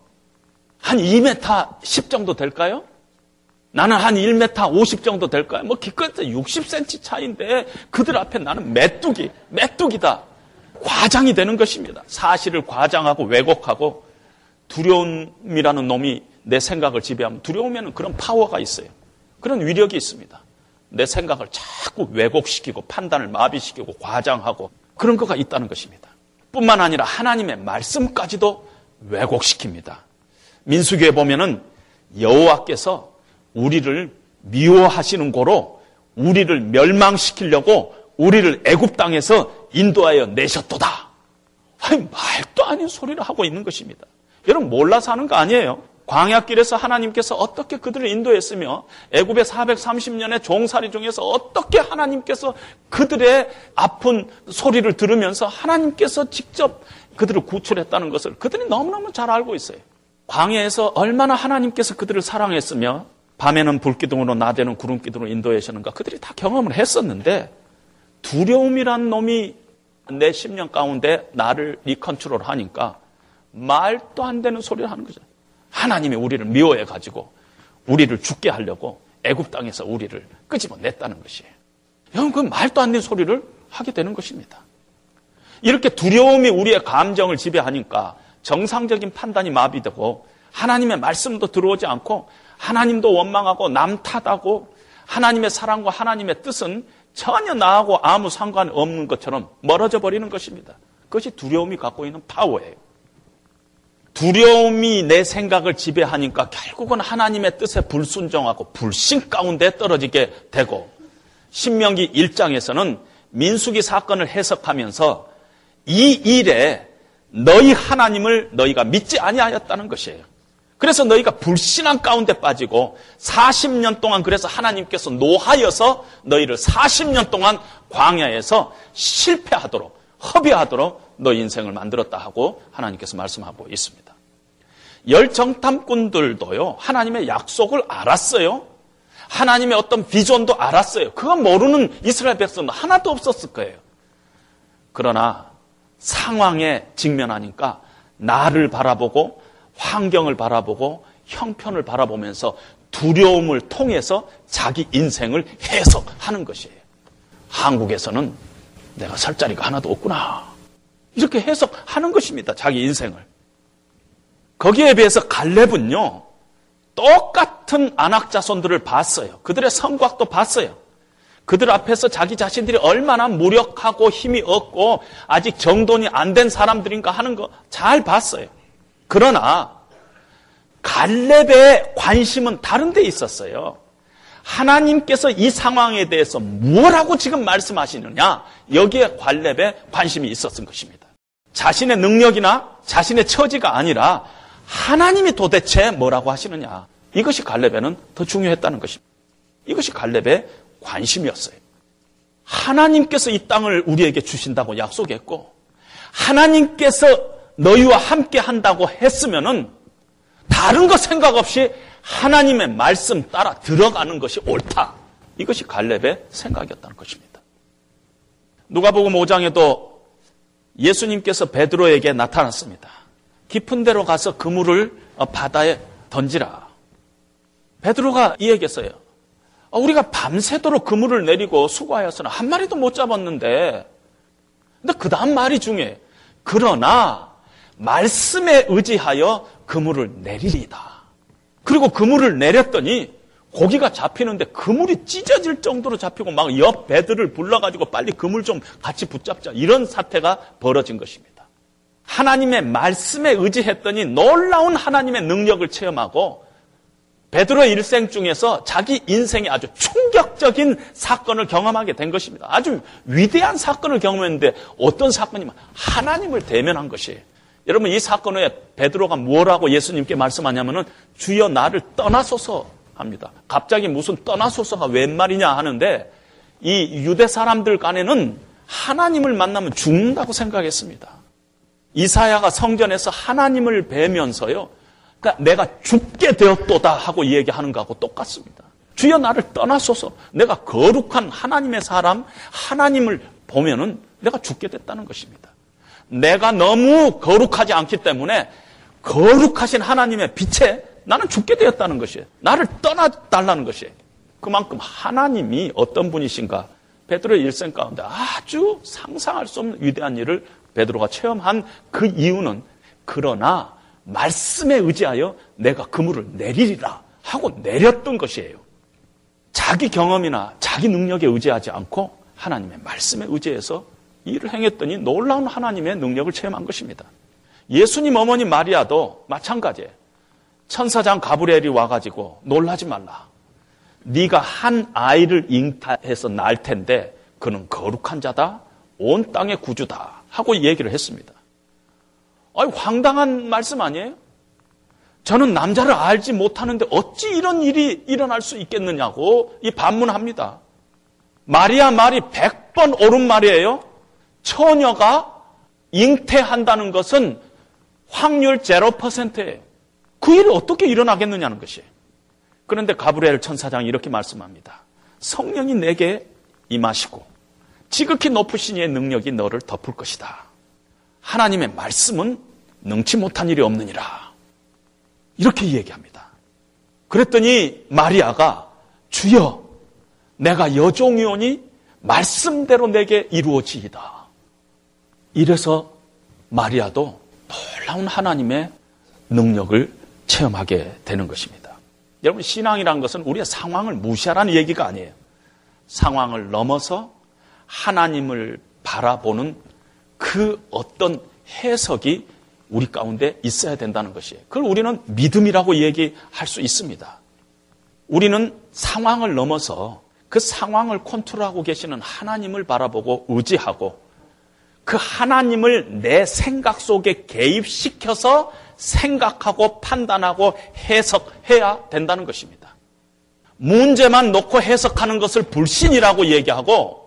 한 2m 10 정도 될까요? 나는 한 1m 50 정도 될까요? 뭐 기껏 60cm 차인데 그들 앞에 나는 메뚜기, 메뚜기다. 과장이 되는 것입니다. 사실을 과장하고 왜곡하고 두려움이라는 놈이 내 생각을 지배하면 두려움에는 그런 파워가 있어요. 그런 위력이 있습니다. 내 생각을 자꾸 왜곡시키고 판단을 마비시키고 과장하고 그런 거가 있다는 것입니다. 뿐만 아니라 하나님의 말씀까지도 왜곡시킵니다. 민수기에 보면은 여호와께서 우리를 미워하시는 거로 우리를 멸망시키려고 우리를 애굽 땅에서 인도하여 내셨도다. 아니, 말도 아닌 소리를 하고 있는 것입니다. 여러분 몰라서 하는 거 아니에요. 광야길에서 하나님께서 어떻게 그들을 인도했으며 애굽의 430년의 종살이 중에서 어떻게 하나님께서 그들의 아픈 소리를 들으면서 하나님께서 직접 그들을 구출했다는 것을 그들이 너무너무 잘 알고 있어요. 광야에서 얼마나 하나님께서 그들을 사랑했으며 밤에는 불기둥으로 낮에는 구름기둥으로 인도하시는가 그들이 다 경험을 했었는데 두려움이란 놈이 내 심령 가운데 나를 리컨트롤 하니까 말도 안 되는 소리를 하는 거죠. 하나님이 우리를 미워해 가지고 우리를 죽게 하려고 애굽 땅에서 우리를 끄집어냈다는 것이에요. 여러분 그 말도 안 되는 소리를 하게 되는 것입니다. 이렇게 두려움이 우리의 감정을 지배하니까 정상적인 판단이 마비되고 하나님의 말씀도 들어오지 않고 하나님도 원망하고 남 탓하고 하나님의 사랑과 하나님의 뜻은 전혀 나하고 아무 상관 없는 것처럼 멀어져 버리는 것입니다. 그것이 두려움이 갖고 있는 파워예요. 두려움이 내 생각을 지배하니까 결국은 하나님의 뜻에 불순종하고 불신 가운데 떨어지게 되고 신명기 1장에서는 민수기 사건을 해석하면서 이 일에 너희 하나님을 너희가 믿지 아니하였다는 것이에요. 그래서 너희가 불신한 가운데 빠지고 40년 동안 그래서 하나님께서 노하여서 너희를 40년 동안 광야에서 실패하도록 허비하도록 너 인생을 만들었다 하고 하나님께서 말씀하고 있습니다. 열 정탐꾼들도요, 하나님의 약속을 알았어요. 하나님의 어떤 비전도 알았어요. 그건 모르는 이스라엘 백성도 하나도 없었을 거예요. 그러나 상황에 직면하니까 나를 바라보고 환경을 바라보고 형편을 바라보면서 두려움을 통해서 자기 인생을 해석하는 것이에요. 한국에서는 내가 설 자리가 하나도 없구나. 이렇게 해석하는 것입니다. 자기 인생을. 거기에 비해서 갈렙은요. 똑같은 안악 자손들을 봤어요. 그들의 성곽도 봤어요. 그들 앞에서 자기 자신들이 얼마나 무력하고 힘이 없고 아직 정돈이 안 된 사람들인가 하는 거 잘 봤어요. 그러나 갈렙의 관심은 다른 데 있었어요. 하나님께서 이 상황에 대해서 뭐라고 지금 말씀하시느냐? 여기에 갈렙의 관심이 있었던 것입니다. 자신의 능력이나 자신의 처지가 아니라 하나님이 도대체 뭐라고 하시느냐? 이것이 갈렙에는 더 중요했다는 것입니다. 이것이 갈렙의 관심이었어요. 하나님께서 이 땅을 우리에게 주신다고 약속했고 하나님께서 너희와 함께 한다고 했으면은 다른 거 생각 없이 하나님의 말씀 따라 들어가는 것이 옳다. 이것이 갈렙의 생각이었다는 것입니다. 누가복음 5장에도 예수님께서 베드로에게 나타났습니다. 깊은 데로 가서 그물을 바다에 던지라. 베드로가 이 얘기했어요. 아, 우리가 밤새도록 그물을 내리고 수고하였으나 한 마리도 못 잡았는데 근데 그 다음 말이 중요해. 그러나 말씀에 의지하여 그물을 내리리다. 그리고 그물을 내렸더니 고기가 잡히는데 그물이 찢어질 정도로 잡히고 막 옆 배들을 불러가지고 빨리 그물 좀 같이 붙잡자. 이런 사태가 벌어진 것입니다. 하나님의 말씀에 의지했더니 놀라운 하나님의 능력을 체험하고 베드로의 일생 중에서 자기 인생에 아주 충격적인 사건을 경험하게 된 것입니다. 아주 위대한 사건을 경험했는데 어떤 사건이면 하나님을 대면한 것이에요. 여러분 이 사건 후에 베드로가 뭐라고 예수님께 말씀하냐면은 주여 나를 떠나소서 합니다. 갑자기 무슨 떠나소서가 웬 말이냐 하는데 이 유대 사람들 간에는 하나님을 만나면 죽는다고 생각했습니다. 이사야가 성전에서 하나님을 뵈면서요. 그러니까 내가 죽게 되었도다 하고 얘기하는 거하고 똑같습니다. 주여 나를 떠나소서. 내가 거룩한 하나님의 사람, 하나님을 보면은 내가 죽게 됐다는 것입니다. 내가 너무 거룩하지 않기 때문에 거룩하신 하나님의 빛에 나는 죽게 되었다는 것이에요. 나를 떠나달라는 것이에요. 그만큼 하나님이 어떤 분이신가 베드로의 일생 가운데 아주 상상할 수 없는 위대한 일을 베드로가 체험한 그 이유는 그러나 말씀에 의지하여 내가 그물을 내리리라 하고 내렸던 것이에요. 자기 경험이나 자기 능력에 의지하지 않고 하나님의 말씀에 의지해서 일을 행했더니 놀라운 하나님의 능력을 체험한 것입니다. 예수님 어머니 마리아도 마찬가지예요. 천사장 가브리엘이 와가지고 놀라지 말라. 네가 한 아이를 잉타해서 낳을 텐데 그는 거룩한 자다, 온 땅의 구주다 하고 얘기를 했습니다. 아니, 황당한 말씀 아니에요? 저는 남자를 알지 못하는데 어찌 이런 일이 일어날 수 있겠느냐고 이 반문합니다. 마리아 말이 100번 옳은 말이에요. 처녀가 잉태한다는 것은 확률 0%예요. 그 일이 어떻게 일어나겠느냐는 것이에요. 그런데 가브리엘 천사장이 이렇게 말씀합니다. 성령이 내게 임하시고 지극히 높으신 이의 능력이 너를 덮을 것이다. 하나님의 말씀은 능치 못한 일이 없느니라. 이렇게 얘기합니다. 그랬더니 마리아가 주여 내가 여종이오니 말씀대로 내게 이루어지이다. 이래서 마리아도 놀라운 하나님의 능력을 체험하게 되는 것입니다. 여러분 신앙이란 것은 우리의 상황을 무시하라는 얘기가 아니에요. 상황을 넘어서 하나님을 바라보는 그 어떤 해석이 우리 가운데 있어야 된다는 것이에요. 그걸 우리는 믿음이라고 얘기할 수 있습니다. 우리는 상황을 넘어서 그 상황을 컨트롤하고 계시는 하나님을 바라보고 의지하고 그 하나님을 내 생각 속에 개입시켜서 생각하고 판단하고 해석해야 된다는 것입니다. 문제만 놓고 해석하는 것을 불신이라고 얘기하고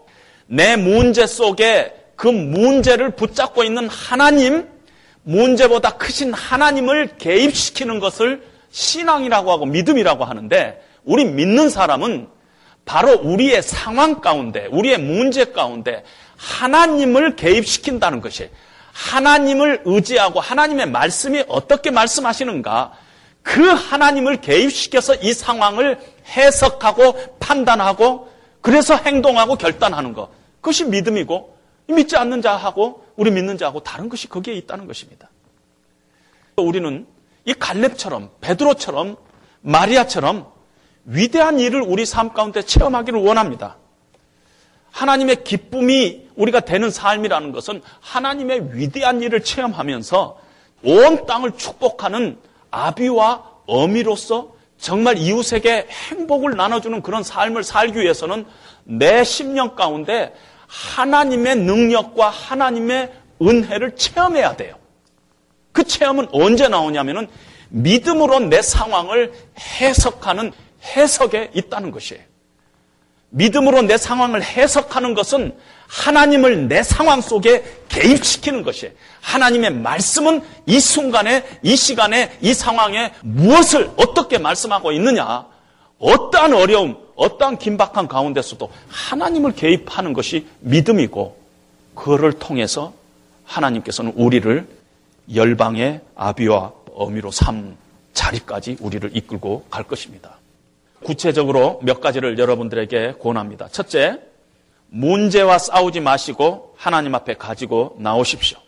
내 문제 속에 그 문제를 붙잡고 있는 하나님, 문제보다 크신 하나님을 개입시키는 것을 신앙이라고 하고 믿음이라고 하는데 우리 믿는 사람은 바로 우리의 상황 가운데, 우리의 문제 가운데 하나님을 개입시킨다는 것이 하나님을 의지하고 하나님의 말씀이 어떻게 말씀하시는가 그 하나님을 개입시켜서 이 상황을 해석하고 판단하고 그래서 행동하고 결단하는 것. 그것이 믿음이고 믿지 않는 자하고 우리 믿는 자하고 다른 것이 거기에 있다는 것입니다. 우리는 이 갈렙처럼 베드로처럼 마리아처럼 위대한 일을 우리 삶 가운데 체험하기를 원합니다. 하나님의 기쁨이 우리가 되는 삶이라는 것은 하나님의 위대한 일을 체험하면서 온 땅을 축복하는 아비와 어미로서 정말 이웃에게 행복을 나눠주는 그런 삶을 살기 위해서는 내 심령 가운데 하나님의 능력과 하나님의 은혜를 체험해야 돼요. 그 체험은 언제 나오냐면은 믿음으로 내 상황을 해석하는 해석에 있다는 것이에요. 믿음으로 내 상황을 해석하는 것은 하나님을 내 상황 속에 개입시키는 것이에요. 하나님의 말씀은 이 순간에, 이 시간에, 이 상황에 무엇을 어떻게 말씀하고 있느냐. 어떠한 어려움, 어떠한 긴박한 가운데서도 하나님을 개입하는 것이 믿음이고, 그를 통해서 하나님께서는 우리를 열방의 아비와 어미로 삼 자리까지 우리를 이끌고 갈 것입니다. 구체적으로 몇 가지를 여러분들에게 권합니다. 첫째, 문제와 싸우지 마시고 하나님 앞에 가지고 나오십시오.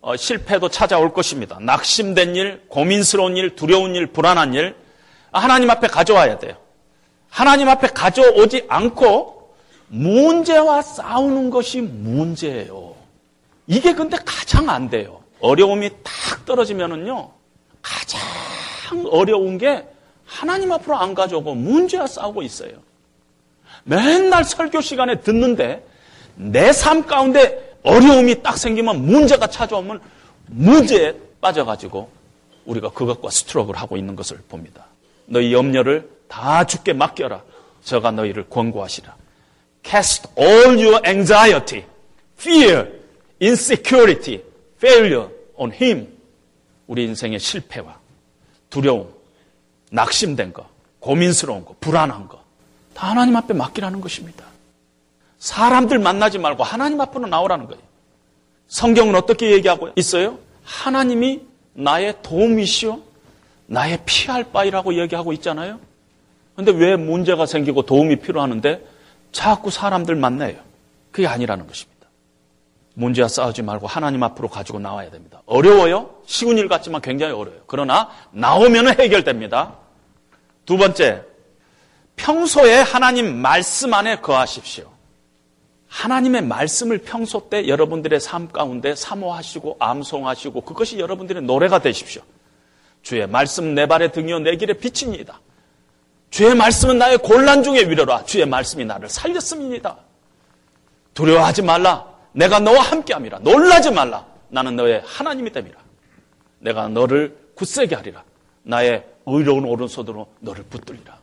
어, 실패도 찾아올 것입니다. 낙심된 일, 고민스러운 일, 두려운 일, 불안한 일, 하나님 앞에 가져와야 돼요. 하나님 앞에 가져오지 않고 문제와 싸우는 것이 문제예요. 이게 근데 가장 안 돼요. 어려움이 탁 떨어지면은요, 가장 어려운 게 하나님 앞으로 안 가져오고 문제와 싸우고 있어요. 맨날 설교 시간에 듣는데 내 삶 가운데 어려움이 딱 생기면 문제가 찾아오면 문제에 빠져가지고 우리가 그것과 스트럭을 하고 있는 것을 봅니다. 너희 염려를 다 죽게 맡겨라. 저가 너희를 권고하시라. Cast all your anxiety, fear, insecurity, failure on him. 우리 인생의 실패와 두려움, 낙심된 거, 고민스러운 거, 불안한 거, 다 하나님 앞에 맡기라는 것입니다. 사람들 만나지 말고 하나님 앞으로 나오라는 거예요. 성경은 어떻게 얘기하고 있어요? 하나님이 나의 도움이시오, 나의 피할 바이라고 얘기하고 있잖아요. 근데 왜 문제가 생기고 도움이 필요하는데 자꾸 사람들 만나요? 그게 아니라는 것입니다. 문제와 싸우지 말고 하나님 앞으로 가지고 나와야 됩니다. 어려워요? 쉬운 일 같지만 굉장히 어려워요. 그러나 나오면 해결됩니다. 두 번째, 평소에 하나님 말씀 안에 거하십시오. 하나님의 말씀을 평소 때 여러분들의 삶 가운데 사모하시고 암송하시고 그것이 여러분들의 노래가 되십시오. 주의 말씀 내 발의 등이요 내 길의 빛입니다. 주의 말씀은 나의 곤란 중에 위로라. 주의 말씀이 나를 살렸습니다. 두려워하지 말라. 내가 너와 함께함이라. 놀라지 말라. 나는 너의 하나님이 됨이라. 내가 너를 굳세게 하리라. 나의 의로운 오른손으로 너를 붙들리라.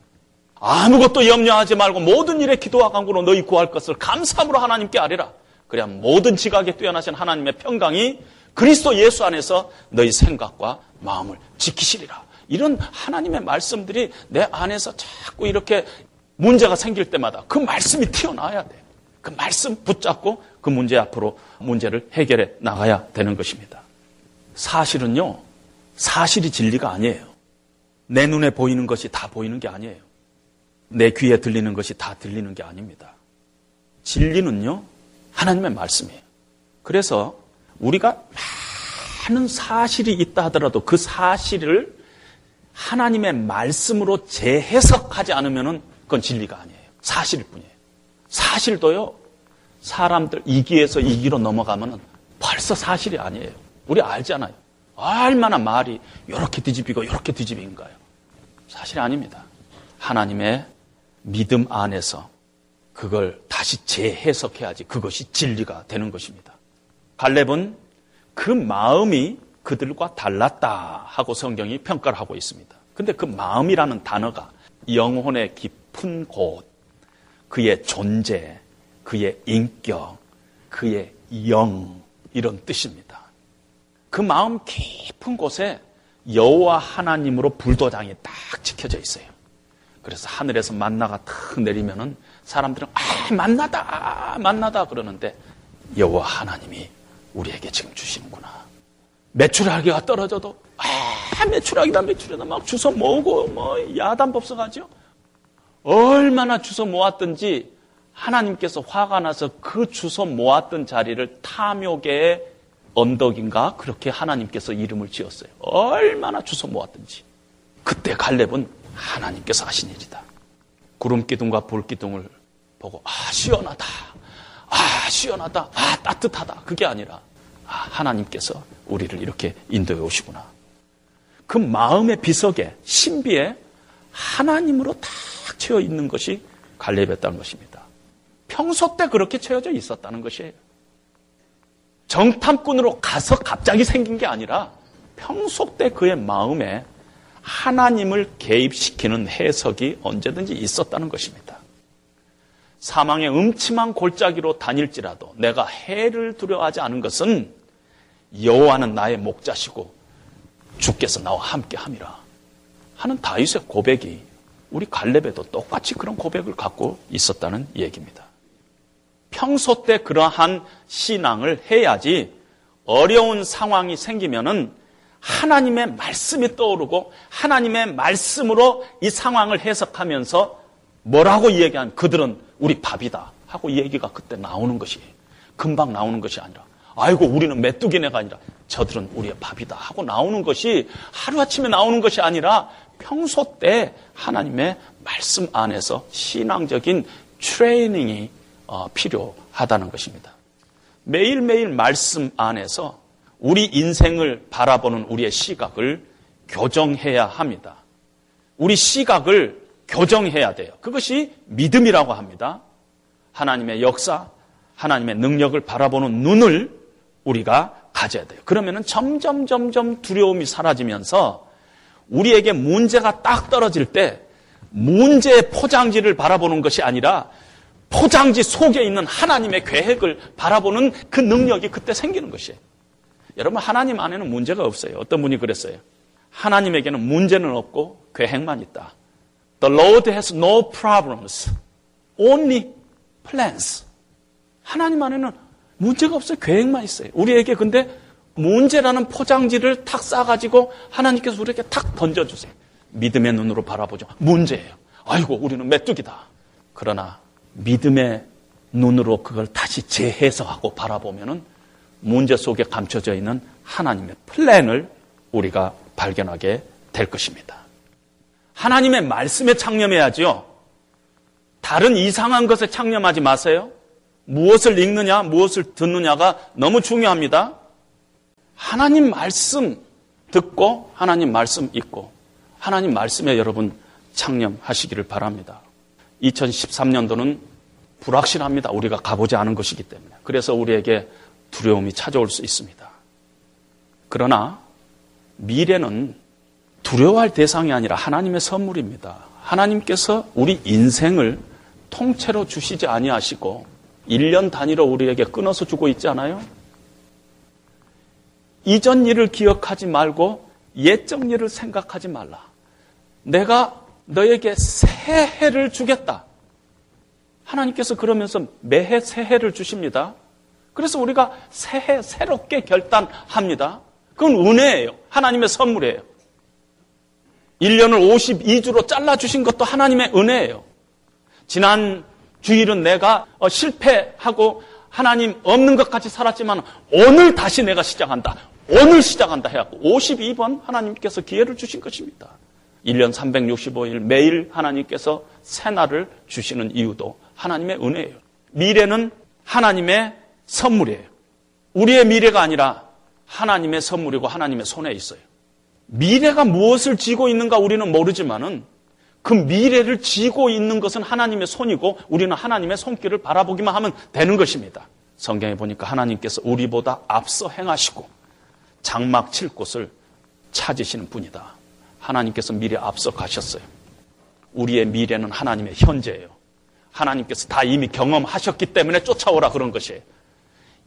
아무것도 염려하지 말고 모든 일에 기도와 간구로 너희 구할 것을 감사함으로 하나님께 아뢰라. 그래야 모든 지각에 뛰어나신 하나님의 평강이 그리스도 예수 안에서 너희 생각과 마음을 지키시리라. 이런 하나님의 말씀들이 내 안에서 자꾸 이렇게 문제가 생길 때마다 그 말씀이 튀어나와야 돼. 그 말씀 붙잡고 그 문제 앞으로 문제를 해결해 나가야 되는 것입니다. 사실은요, 사실이 진리가 아니에요. 내 눈에 보이는 것이 다 보이는 게 아니에요. 내 귀에 들리는 것이 다 들리는 게 아닙니다. 진리는요, 하나님의 말씀이에요. 그래서 우리가 많은 사실이 있다 하더라도 그 사실을 하나님의 말씀으로 재해석하지 않으면 그건 진리가 아니에요. 사실일 뿐이에요. 사실도요, 사람들 이기에서 이기로 넘어가면 벌써 사실이 아니에요. 우리 알잖아요. 얼마나 말이 이렇게 뒤집히고 이렇게 뒤집인가요? 사실이 아닙니다. 하나님의 믿음 안에서 그걸 다시 재해석해야지 그것이 진리가 되는 것입니다. 갈렙은 그 마음이 그들과 달랐다 하고 성경이 평가를 하고 있습니다. 근데 그 마음이라는 단어가 영혼의 깊은 곳, 그의 존재, 그의 인격, 그의 영 이런 뜻입니다. 그 마음 깊은 곳에 여호와 하나님으로 불도장이 딱 지켜져 있어요. 그래서 하늘에서 만나가 탁 내리면은 사람들은 아 만나다 만나다 그러는데 여호와 하나님이 우리에게 지금 주시는구나. 매출하기가 떨어져도 아 매출하기다 매출이다 막 주워 모으고 뭐 야단 법석하죠. 얼마나 주워 모았든지 하나님께서 화가 나서 그 주워 모았던 자리를 탐욕의 언덕인가 그렇게 하나님께서 이름을 지었어요. 얼마나 주워 모았든지 그때 갈렙은 하나님께서 하신 일이다. 구름 기둥과 불 기둥을 보고 아 시원하다. 아 시원하다. 아 따뜻하다. 그게 아니라 아, 하나님께서 우리를 이렇게 인도해 오시구나. 그 마음의 비석에 신비에 하나님으로 탁 채워 있는 것이 갈렙이었다는 것입니다. 평소 때 그렇게 채워져 있었다는 것이에요. 정탐꾼으로 가서 갑자기 생긴 게 아니라 평소 때 그의 마음에 하나님을 개입시키는 해석이 언제든지 있었다는 것입니다. 사망의 음침한 골짜기로 다닐지라도 내가 해를 두려워하지 않은 것은 여호와는 나의 목자시고 주께서 나와 함께 함이라 하는 다윗의 고백이 우리 갈렙에도 똑같이 그런 고백을 갖고 있었다는 얘기입니다. 평소 때 그러한 신앙을 해야지 어려운 상황이 생기면은 하나님의 말씀이 떠오르고 하나님의 말씀으로 이 상황을 해석하면서 뭐라고 얘기한 그들은 우리 밥이다 하고 얘기가 그때 나오는 것이 금방 나오는 것이 아니라 아이고 우리는 메뚜기네가 아니라 저들은 우리의 밥이다 하고 나오는 것이 하루아침에 나오는 것이 아니라 평소 때 하나님의 말씀 안에서 신앙적인 트레이닝이 어, 필요하다는 것입니다. 매일매일 말씀 안에서 우리 인생을 바라보는 우리의 시각을 교정해야 합니다. 우리 시각을 교정해야 돼요. 그것이 믿음이라고 합니다. 하나님의 역사, 하나님의 능력을 바라보는 눈을 우리가 가져야 돼요. 그러면 점점 점점 두려움이 사라지면서 우리에게 문제가 딱 떨어질 때 문제의 포장지를 바라보는 것이 아니라 포장지 속에 있는 하나님의 계획을 바라보는 그 능력이 그때 생기는 것이에요. 여러분, 하나님 안에는 문제가 없어요. 어떤 분이 그랬어요. 하나님에게는 문제는 없고 계획만 있다. The Lord has no problems, only plans. 하나님 안에는 문제가 없어요. 계획만 있어요. 우리에게 근데 문제라는 포장지를 탁 싸가지고 하나님께서 우리에게 탁 던져주세요. 믿음의 눈으로 바라보죠. 문제예요. 아이고, 우리는 메뚜기다. 그러나 믿음의 눈으로 그걸 다시 재해석하고 바라보면은 문제 속에 감춰져 있는 하나님의 플랜을 우리가 발견하게 될 것입니다. 하나님의 말씀에 창념해야지요. 다른 이상한 것에 창념하지 마세요. 무엇을 읽느냐, 무엇을 듣느냐가 너무 중요합니다. 하나님 말씀 듣고 하나님 말씀 읽고 하나님 말씀에 여러분 창념하시기를 바랍니다. 2013년도는 불확실합니다. 우리가 가보지 않은 것이기 때문에. 그래서 우리에게 두려움이 찾아올 수 있습니다. 그러나 미래는 두려워할 대상이 아니라 하나님의 선물입니다. 하나님께서 우리 인생을 통째로 주시지 아니하시고 1년 단위로 우리에게 끊어서 주고 있지 않아요? 이전 일을 기억하지 말고 옛적 일을 생각하지 말라. 내가 너에게 새해를 주겠다. 하나님께서 그러면서 매해 새해를 주십니다. 그래서 우리가 새해 새롭게 결단합니다. 그건 은혜예요. 하나님의 선물이에요. 1년을 52주로 잘라주신 것도 하나님의 은혜예요. 지난 주일은 내가 어, 실패하고 하나님 없는 것 같이 살았지만 오늘 다시 내가 시작한다. 오늘 시작한다 해갖고 52번 하나님께서 기회를 주신 것입니다. 1년 365일 매일 하나님께서 새날을 주시는 이유도 하나님의 은혜예요. 미래는 하나님의 선물이에요. 우리의 미래가 아니라 하나님의 선물이고 하나님의 손에 있어요. 미래가 무엇을 지고 있는가 우리는 모르지만은 그 미래를 지고 있는 것은 하나님의 손이고 우리는 하나님의 손길을 바라보기만 하면 되는 것입니다. 성경에 보니까 하나님께서 우리보다 앞서 행하시고 장막 칠 곳을 찾으시는 분이다. 하나님께서 미래 앞서 가셨어요. 우리의 미래는 하나님의 현재예요. 하나님께서 다 이미 경험하셨기 때문에 쫓아오라 그런 것이에요.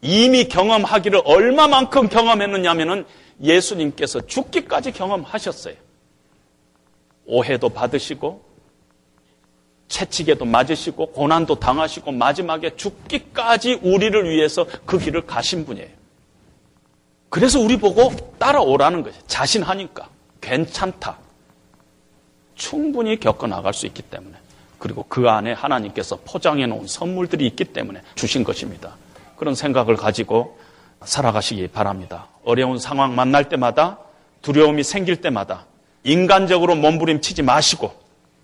이미 경험하기를 얼마만큼 경험했느냐면은 예수님께서 죽기까지 경험하셨어요. 오해도 받으시고 채찍에도 맞으시고 고난도 당하시고 마지막에 죽기까지 우리를 위해서 그 길을 가신 분이에요. 그래서 우리 보고 따라오라는 거죠. 자신하니까 괜찮다. 충분히 겪어 나갈 수 있기 때문에 그리고 그 안에 하나님께서 포장해 놓은 선물들이 있기 때문에 주신 것입니다. 그런 생각을 가지고 살아가시기 바랍니다. 어려운 상황 만날 때마다 두려움이 생길 때마다 인간적으로 몸부림치지 마시고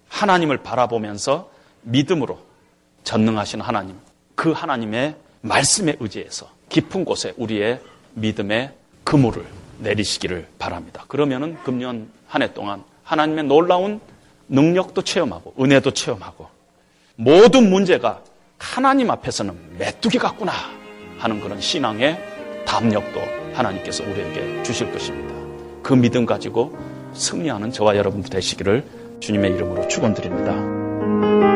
하나님을 바라보면서 믿음으로 전능하신 하나님, 그 하나님의 말씀에 의지해서 깊은 곳에 우리의 믿음의 그물을 내리시기를 바랍니다. 그러면은 금년 한 해 동안 하나님의 놀라운 능력도 체험하고 은혜도 체험하고 모든 문제가 하나님 앞에서는 메뚜기 같구나 하는 그런 신앙의 담력도 하나님께서 우리에게 주실 것입니다. 그 믿음 가지고 승리하는 저와 여러분들 되시기를 주님의 이름으로 축원드립니다.